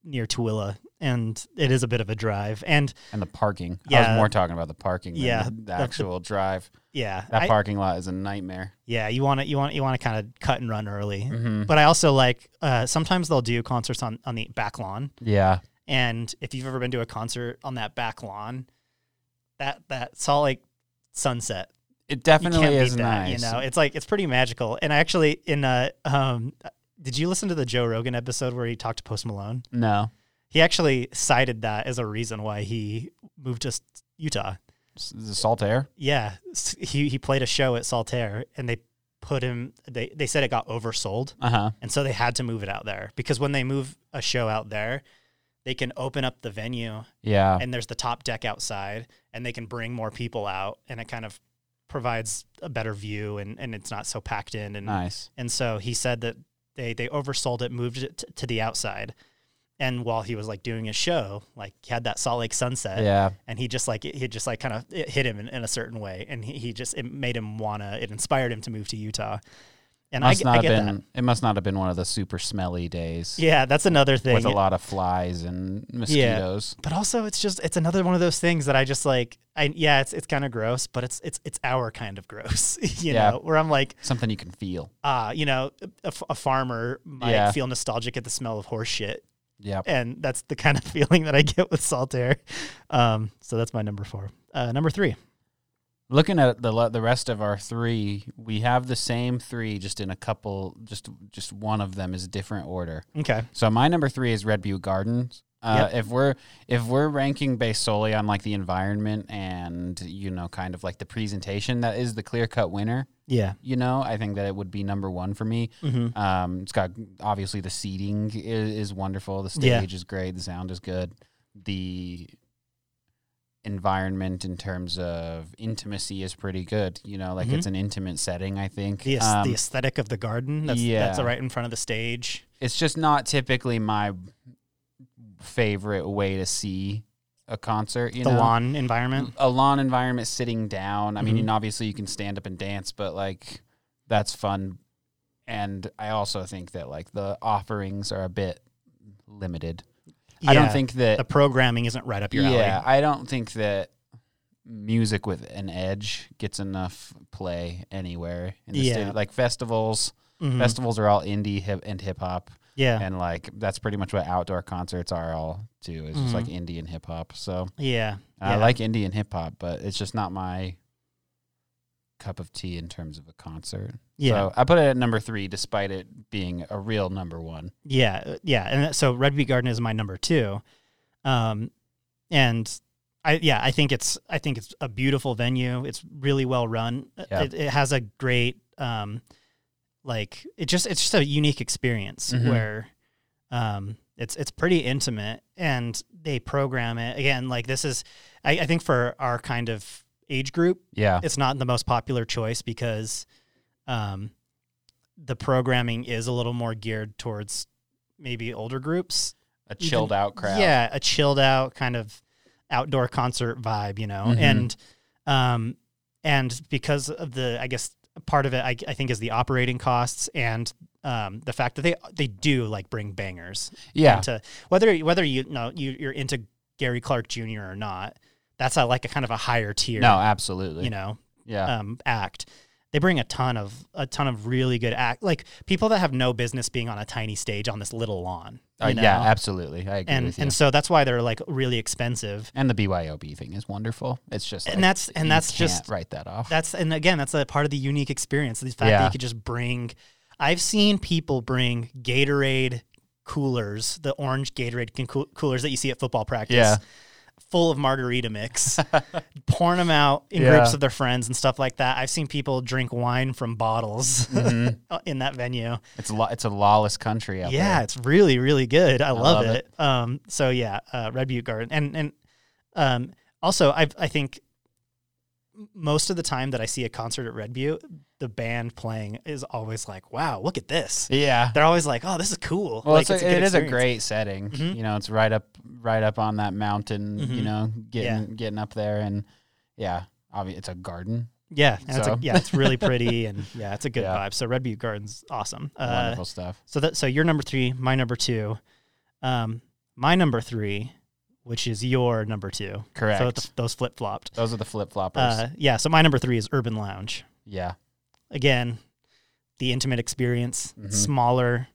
near Tooele, and it is a bit of a drive, and And the parking. I Yeah. was more talking about the parking than Yeah, the, the- the actual drive. yeah, That I- parking lot is a nightmare. yeah, you want to you want you want to kind of cut and run early. Mm-hmm. But I also like uh, sometimes they'll do concerts on on the back lawn, Yeah. and if you've ever been to a concert on that back lawn, that that Salt Lake sunset, It definitely is that. nice. You know, it's like it's pretty magical. And actually in uh um, did you listen to the Joe Rogan episode where he talked to Post Malone? No. He actually cited that as a reason why he moved to Utah. The salt air? Yeah, he he played a show at Saltair, and they put him. They they said it got oversold. Uh huh. And so they had to move it out there because when they move a show out there, they can open up the venue Yeah. and there's the top deck outside and they can bring more people out and it kind of provides a better view and, and it's not so packed in. And, nice. and so he said that they, they oversold it, moved it t- to the outside. And while he was like doing his show, like he had that Salt Lake sunset Yeah. and he just like, he just like kind of hit him in, in a certain way. And he, he just, it made him wanna, it inspired him to move to Utah. And must g- not I have been. that. It must not have been one of the super smelly days. Yeah, that's another thing. With a lot of flies and mosquitoes. But also, it's just it's another one of those things that I just like. I yeah, it's it's kind of gross, but it's it's it's our kind of gross, you Yeah. know. Where I'm like, Something you can feel. ah, you know, a farmer might Yeah. feel nostalgic at the smell of horse shit. Yeah. and that's the kind of feeling that I get with Saltair. Um, so that's my number four. Uh, number three. Looking at the the rest of our three, we have the same three, just in a couple. Just just one of them is a different order. Okay. So my number three is Red Butte Gardens. Uh, If we're if we're ranking based solely on like the environment and you know kind of like the presentation, that is the clear cut winner. Yeah. You know, I think that it would be number one for me. Mm-hmm. Um, it's got obviously the seating is, is wonderful. The Yeah. stage is great. The sound is good. The environment in terms of intimacy is pretty good. You know, like Mhm. it's an intimate setting. I think The, Um, the aesthetic of the garden. That's, that's right in front of the stage. it's just not typically my favorite way to see a concert. You the know, lawn environment. a lawn environment, sitting down. I mean, Mhm. and obviously you can stand up and dance, but like that's fun. And I also think that like the offerings are a bit limited. I don't think that. the programming isn't right up your alley. yeah. I don't think that music with an edge gets enough play anywhere in the Yeah. state. Like festivals, Mhm. festivals are all indie hip and hip hop Yeah. and like that's pretty much what outdoor concerts are all too. It's just like Mhm. indie and hip hop. So yeah. I yeah. like indie and hip hop, but it's just not my cup of tea in terms of a concert. Yeah. So I put it at number three, despite it being a real number one. Yeah, uh, yeah, and that- so Red Butte Garden is my number two, um, and I yeah I think it's I think it's a beautiful venue. It's really well run. Uh, Yeah. It, it has a great um, like it just it's just a unique experience Mhm. where um, it's it's pretty intimate and they program it again like this is I, I think for our kind of age group Yeah. it's not the most popular choice because um, the programming is a little more geared towards maybe older groups. A chilled out crowd. Yeah, a chilled out kind of outdoor concert vibe, you know, Mhm. and um, and because of the, I guess part of it, I, I think, is the operating costs and um, the fact that they they do like bring bangers. Yeah. Into, whether whether you know you you're into Gary Clark Jr. or not, that's a, like a kind of a higher tier. No, absolutely. you know, yeah. um, act. They bring a ton of a ton of really good act, like people that have no business being on a tiny stage on this little lawn. Uh, know? yeah, absolutely. I agree and with you. and so that's why they're like really expensive. And the BYOB thing is wonderful. It's just And like, that's- and that's just- write that off. That's and again, that's a part of the unique experience. The fact that you could just bring. I've seen people bring Gatorade coolers, the orange Gatorade coolers that you see at football practice. Yeah. Full of margarita mix, pouring them out in Yeah. groups of their friends and stuff like that. I've seen people drink wine from bottles Mhm. in that venue. It's a lo- it's a lawless country out yeah, there. it's really really good. I, love, love it. Um, so yeah, uh, Red Butte Garden, and and um, also I I think most of the time that I see a concert at Red Butte, the band playing is always like, wow, look at this. Yeah. They're always like, oh, this is cool. Well, like, it's a, good it is a experience. great setting. Mhm. You know, it's right up right up on that mountain. You Mhm. know, getting getting up there, and yeah, obviously it's a garden. yeah, and it's a, yeah, it's really pretty and yeah, it's a good Yeah. vibe. So Red Butte Garden's awesome. Uh, Wonderful stuff. so that so you're number three, my number two, um, my number three, which is your number two. Correct. So th- those flip flopped. Those are the flip floppers. Uh, yeah, so my number three is Urban Lounge. yeah. Again, the intimate experience, Mhm. smaller.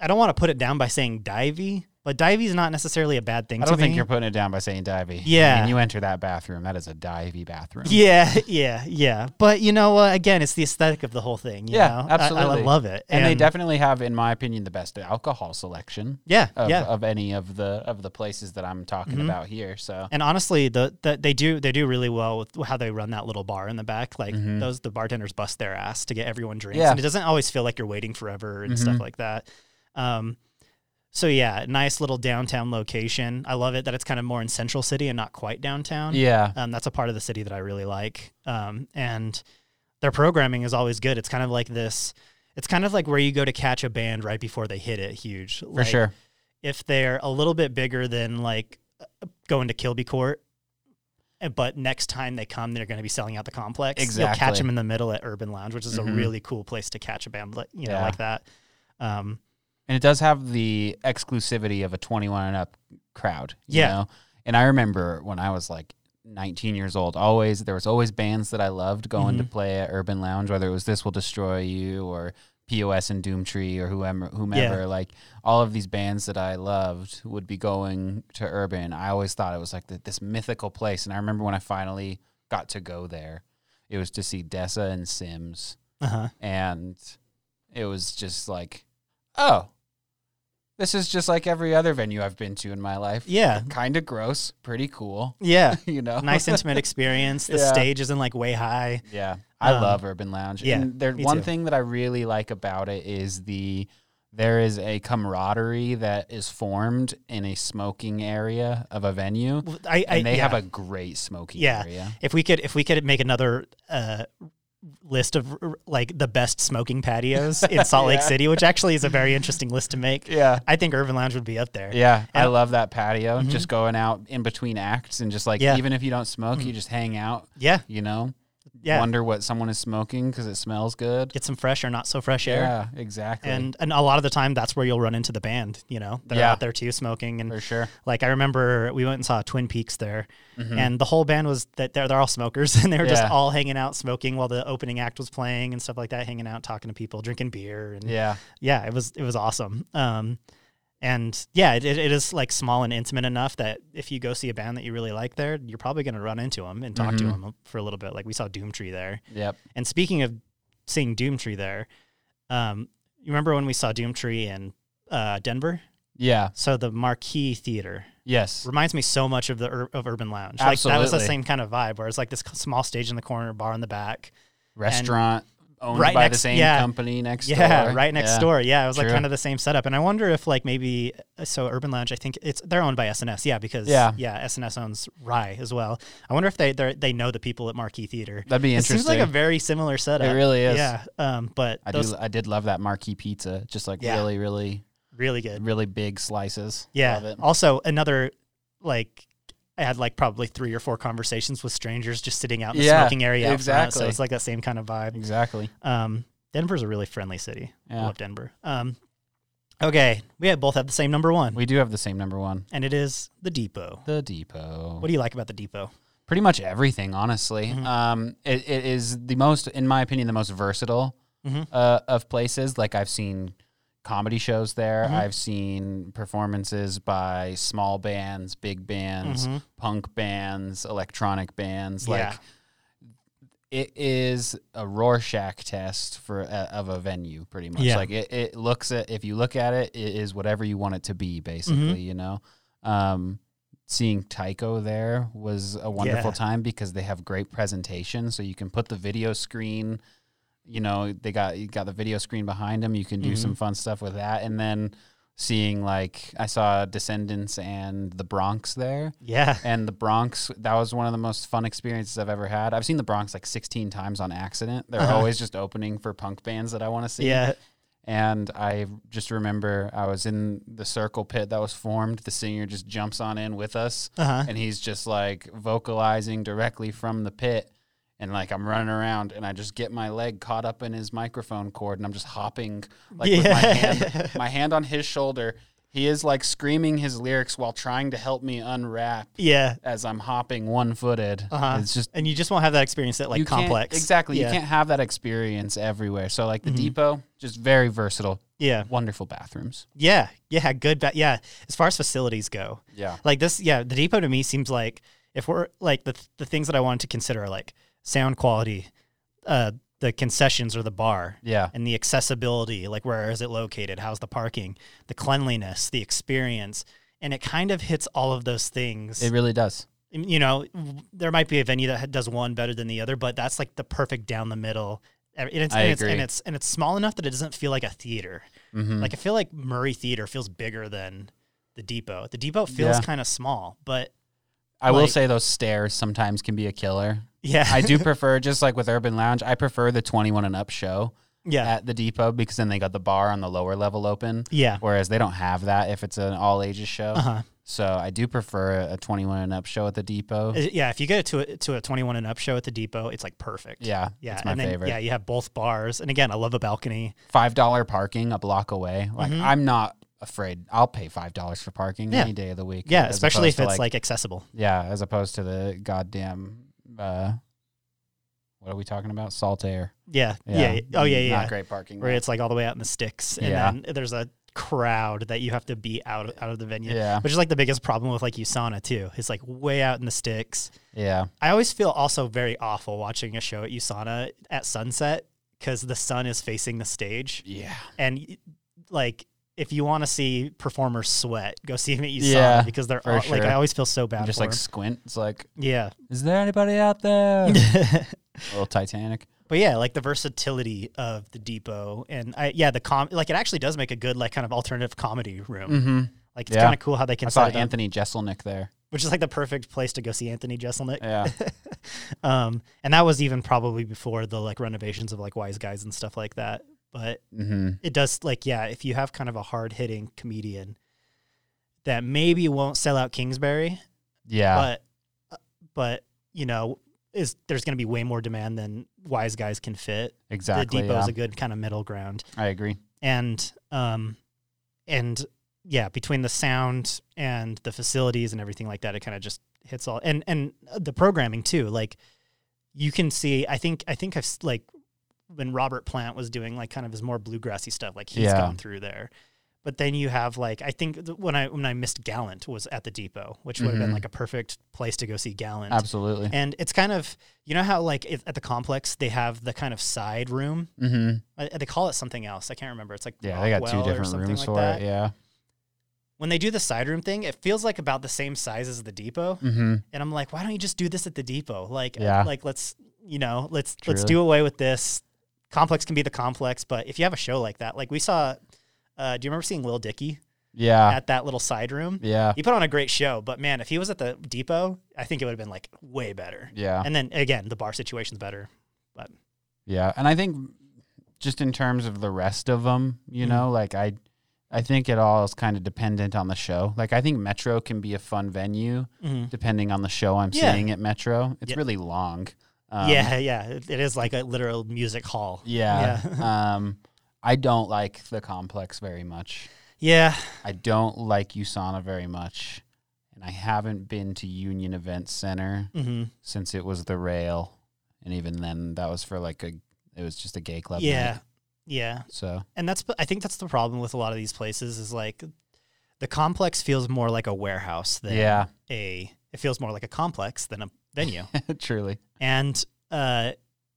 I don't want to put it down by saying divey, but divey is not necessarily a bad thing I don't think me. you're putting it down by saying divey. Yeah. I mean, you enter that bathroom. That is a divey bathroom. yeah, yeah, yeah. But you know what? Again, it's the aesthetic of the whole thing. you Yeah, know? I- I, love it. And, they definitely have, in my opinion, the best alcohol selection yeah, of, yeah. of any of the of the places that I'm talking Mhm. about here. So And honestly, the, the they do they do really well with how they run that little bar in the back. Like Mhm. those, the bartenders bust their ass to get everyone drinks, Yeah. and it doesn't always feel like you're waiting forever and Mhm. stuff like that. Um, so yeah, nice little downtown location. I love it that it's kind of more in Central City and not quite downtown. yeah, Um, that's a part of the city that I really like. Um, and their programming is always good. It's kind of like this. It's kind of like where you go to catch a band right before they hit it huge. for sure. If they're a little bit bigger than like uh, going to Kilby Court, uh, but next time they come, they're going to be selling out the complex. Exactly. You'll catch them in the middle at Urban Lounge, which is Mhm. a really cool place to catch a band, like you know, Yeah. like that. Um, And it does have the exclusivity of a 21 and up crowd. You Yeah. Know? And I remember when I was like 19 years old, always there was always bands that I loved going to Mhm. play at Urban Lounge, whether it was This Will Destroy You or POS and Doomtree or whoever, whomever, like all of these bands that I loved would be going to Urban. I always thought it was like the, this mythical place, and I remember when I finally got to go there, it was to see Dessa and Sims, Uh huh. and it was just like, oh, this is just like every other venue I've been to in my life. Yeah. kind of gross, pretty cool, Yeah. you know. nice intimate experience. The Yeah. stage isn't like way high. Yeah, I Um, love Urban Lounge. yeah, and there one too. thing that I really like about it is the there is a camaraderie that is formed in a smoking area of a venue, I, I and they yeah. have a great smoking Yeah. area. if we could if we could make another uh, list of like the best smoking patios in Salt Lake Yeah. City, which actually is a very interesting list to make. Yeah. I think Urban Lounge would be up there. Yeah, I love that patio. Mhm. Just going out in between acts and just like Yeah. even if you don't smoke, you just hang out. Yeah. You know, Yeah. wonder what someone is smoking because it smells good. Get some fresh or not so fresh air. Yeah, exactly. And and a lot of the time that's where you'll run into the band, you know. They're Yeah. out there too smoking and for sure. like I remember we went and saw Twin Peaks there Mhm. and the whole band was that they're, they're all smokers and they were just all hanging out smoking while the opening act was playing and stuff like that, hanging out, talking to people, drinking beer and yeah, yeah, it was it was awesome. Um, and yeah, it, it is like small and intimate enough that if you go see a band that you really like there, you're probably going to run into them and talk to Mhm. them for a little bit. Like we saw Doomtree there. yep. And speaking of seeing Doomtree there, um, you remember when we saw Doomtree in uh, Denver? Yeah. So the Marquis Theater Yes. reminds me so much of the Ur- of Urban Lounge. Like that was the same kind of vibe, where it's like this small stage in the corner, bar in the back. Restaurant owned Right by the next- same yeah. company next Yeah, door. right next Yeah. door. Yeah, it was like kind of the same setup. And I wonder if like maybe so Urban Lounge, I think it's they're owned by SNS. Yeah, because Yeah. yeah, SNS owns Rye as well. I wonder if they they they know the people at Marquis Theater. That'd be It interesting. seems like a very similar setup. It really is. Yeah. Um, but I those do. I did love that Marquis pizza. Just like Yeah. really, really, really good. really big slices. Yeah. Love it. Also another like I had like probably three or four conversations with strangers just sitting out in the Yeah, smoking area front. So it's like that same kind of vibe. Exactly. Um, Denver's a really friendly city. I Yeah. love Denver. Um, okay, we have both have the same number one, We do have the same number one. and it is the Depot. The depot. What do you like about the Depot? Pretty much everything, honestly. Mhm. Um, it, it is the most, in my opinion, the most versatile Mhm. uh, of places. Like I've seen comedy shows there. Mhm. I've seen performances by small bands, big bands, Mhm. punk bands, electronic bands. Yeah. Like it is a Rorschach test for a, of a venue, pretty much. Yeah. Like it, it looks at if you look at it, it is whatever you want it to be, basically. Mhm. You know. Um, seeing Tycho there was a wonderful Yeah. time because they have great presentation. So you can put the video screen. You know, they got you got the video screen behind them. You can do Mhm. some fun stuff with that, and then seeing like I saw Descendents and the Bronx there. Yeah. And the Bronx, that was one of the most fun experiences I've ever had. I've seen the Bronx like 16 times on accident. They're Uh-huh. always just opening for punk bands that I want to see. Yeah. And I just remember I was in the circle pit that was formed. The singer just jumps on in with us Uh huh. and he's just like vocalizing directly from the pit. And like I'm running around and I just get my leg caught up in his microphone cord and I'm just hopping like with my hand my hand on his shoulder. He is like screaming his lyrics while trying to help me unwrap Yeah. as I'm hopping one footed. Uh-huh. It's just And you just won't have that experience at like complex. Exactly. Yeah. You can't have that experience everywhere. So like the Mhm. depot, just very versatile. Yeah. Wonderful bathrooms. Yeah. Yeah. Good. Ba- yeah. As far as facilities go, Yeah. like this, yeah, the Depot to me seems like if we're like the the things that I wanted to consider are like sound quality, uh, the concessions or the bar, Yeah. and the accessibility, like where is it located, how's the parking, the cleanliness, the experience, and it kind of hits all of those things. It really does. you know, there might be a venue that does one better than the other, but that's like the perfect down the middle. And it's, I and it's, agree. and it's and it's small enough that it doesn't feel like a theater. hmm Like I feel like Murray Theater feels bigger than the Depot. The Depot feels Yeah. kind of small, but I will say those stairs sometimes can be a killer. Yeah, I do prefer, just like with Urban Lounge, I prefer the 21 and up show yeah, at the depot because then they got the bar on the lower level open. yeah, Whereas they don't have that if it's an all ages show. uh huh. So I do prefer a 21 and up show at the depot. Yeah, if you get it to a, to a 21 and up show at the Depot, it's like perfect. yeah, Yeah, it's my and then favorite. yeah, you have both bars, and again, I love a balcony. Five dollar parking a block away. Like Mhm. I'm not afraid. I'll pay five dollars for parking Yeah. any day of the week. Yeah, especially if it's to, like, accessible. yeah, as opposed to the goddamn uh, what are we talking about? Saltair. Yeah, yeah. yeah. Oh yeah, yeah. Not great parking. Where it's like all the way out in the sticks, and Yeah. then there's a crowd that you have to be out out of the venue. Yeah. which is like the biggest problem with like USANA too. It's like way out in the sticks. Yeah. I always feel also very awful watching a show at USANA at sunset because the sun is facing the stage, Yeah. and like if you want to see performers sweat, go see them at USANA Yeah, because they're all, like. I always feel so bad just for like squint. It's like, yeah. is there anybody out there? a little Titanic. But yeah, like the versatility of the depot, and I yeah the com like it actually does make a good like kind of alternative comedy room. Mm-hmm. Like it's Yeah. kind of cool how they can I saw up, Anthony Jeselnik there. which is like the perfect place to go see Anthony Jeselnik. Yeah. Um, and that was even probably before the like renovations of like Wise Guys and stuff like that. But mm-hmm. it does like yeah, if you have kind of a hard hitting comedian that maybe won't sell out Kingsbury, Yeah. but uh, but you know is there's going to be way more demand than Wise Guys can fit. exactly. the depot is Yeah. a good kind of middle ground. I agree. and um and yeah between the sound and the facilities and everything like that it kind of just hits all and and the programming too like you can see i think i think i've like when robert plant was doing like kind of his more bluegrassy stuff like he's Yeah. gone through there but then you have like i think when i when i missed gallant was at the depot which would have been Mhm. like a perfect place to go see gallant Absolutely. and it's kind of you know how like if, at the complex they have the kind of side room mm-hmm. I, they call it something else. I can't remember. It's like Yeah, they got two different rooms like for that. it. Yeah. When they do the side room thing, it feels like about the same size as the depot, Mm-hmm. and I'm like, why don't you just do this at the depot? Like, Yeah. like let's you know let's let's do away with this. Complex can be the complex, but if you have a show like that, like we saw, uh, do you remember seeing Lil Dicky Yeah. at that little side room? yeah. He put on a great show, but man, if he was at the depot, I think it would have been like way better. Yeah. And then again, the bar situation's better. But. Yeah, and I think just in terms of the rest of them, you Mhm. know, like I, I think it all is kind of dependent on the show. Like I think Metro can be a fun venue Mm-hmm. depending on the show I'm Yeah. seeing at Metro. It's Yeah. really long. Um, yeah, yeah, it, it is like a literal music hall. Yeah. Yeah. um, I don't like the complex very much. Yeah, I don't like USANA very much, and I haven't been to Union Event Center hmm since it was the rail, and even then that was for like a, it was just a gay club. yeah, night. yeah. So and that's I think that's the problem with a lot of these places is like the complex feels more like a warehouse than yeah, a it feels more like a complex than a venue. truly. and uh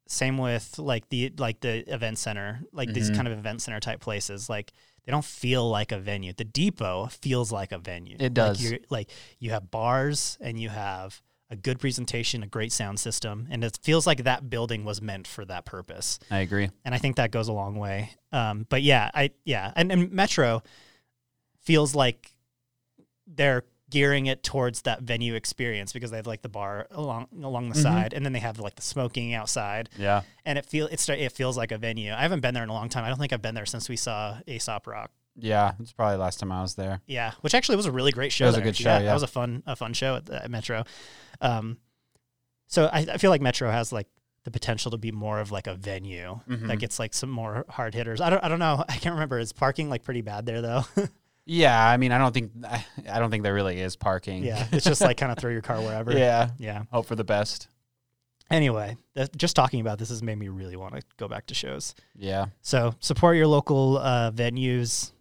same with like the like the event center, like these Mhm. kind of event center type places like they don't feel like a venue. The depot feels like a venue. It does. Like, you're, like you have bars and you have a good presentation, a great sound system, and it feels like that building was meant for that purpose I agree. and I think that goes a long way. Um, but yeah, I yeah, and, and Metro feels like they're gearing it towards that venue experience because they have like the bar along along the Mhm. side, and then they have like the smoking outside, Yeah. and it feel it start, it feels like a venue. I haven't been there in a long time. I don't think I've been there since we saw Aesop Rock. Yeah. It's probably the last time I was there. Yeah, which actually was a really great show. was a good show, yeah. that was a fun a fun show at, at Metro. Um, so I, I feel like Metro has like the potential to be more of like a venue Mhm. that gets like some more hard hitters. I don't I don't know. I can't remember. Is parking like pretty bad there though? Yeah. I mean, I don't think I don't think there really is parking. yeah, it's just like kind of throw your car wherever. yeah. Yeah. Hope for the best. Anyway, that, just talking about this has made me really want to go back to shows. Yeah. So support your local uh, venues,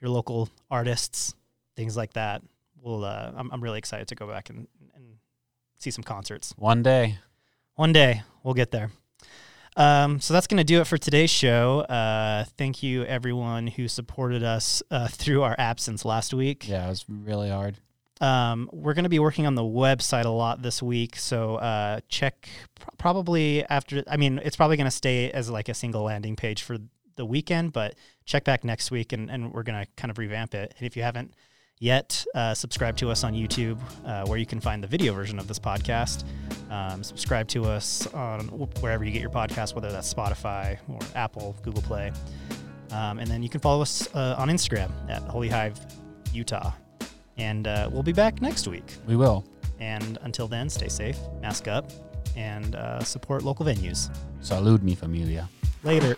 your local artists, things like that. We'll. Uh, I'm I'm really excited to go back and and see some concerts. One day. One day we'll get there. Um, so that's going to do it for today's show. Uh, thank you, everyone who supported us uh, through our absence last week. Yeah. It was really hard. Um, we're going to be working on the website a lot this week. So uh, check pr- probably after, I mean, it's probably going to stay as like a single landing page for the weekend, but check back next week and, and we're going to kind of revamp it. And if you haven't yet, uh, subscribe to us on YouTube, uh, where you can find the video version of this podcast. Um, subscribe to us on wherever you get your podcast, whether that's Spotify or Apple, Google Play. Um, and then you can follow us uh, on Instagram at Holy Hive Utah. And uh, we'll be back next week. We will. And until then, stay safe, mask up, and uh, support local venues. Salud, mi familia. Later.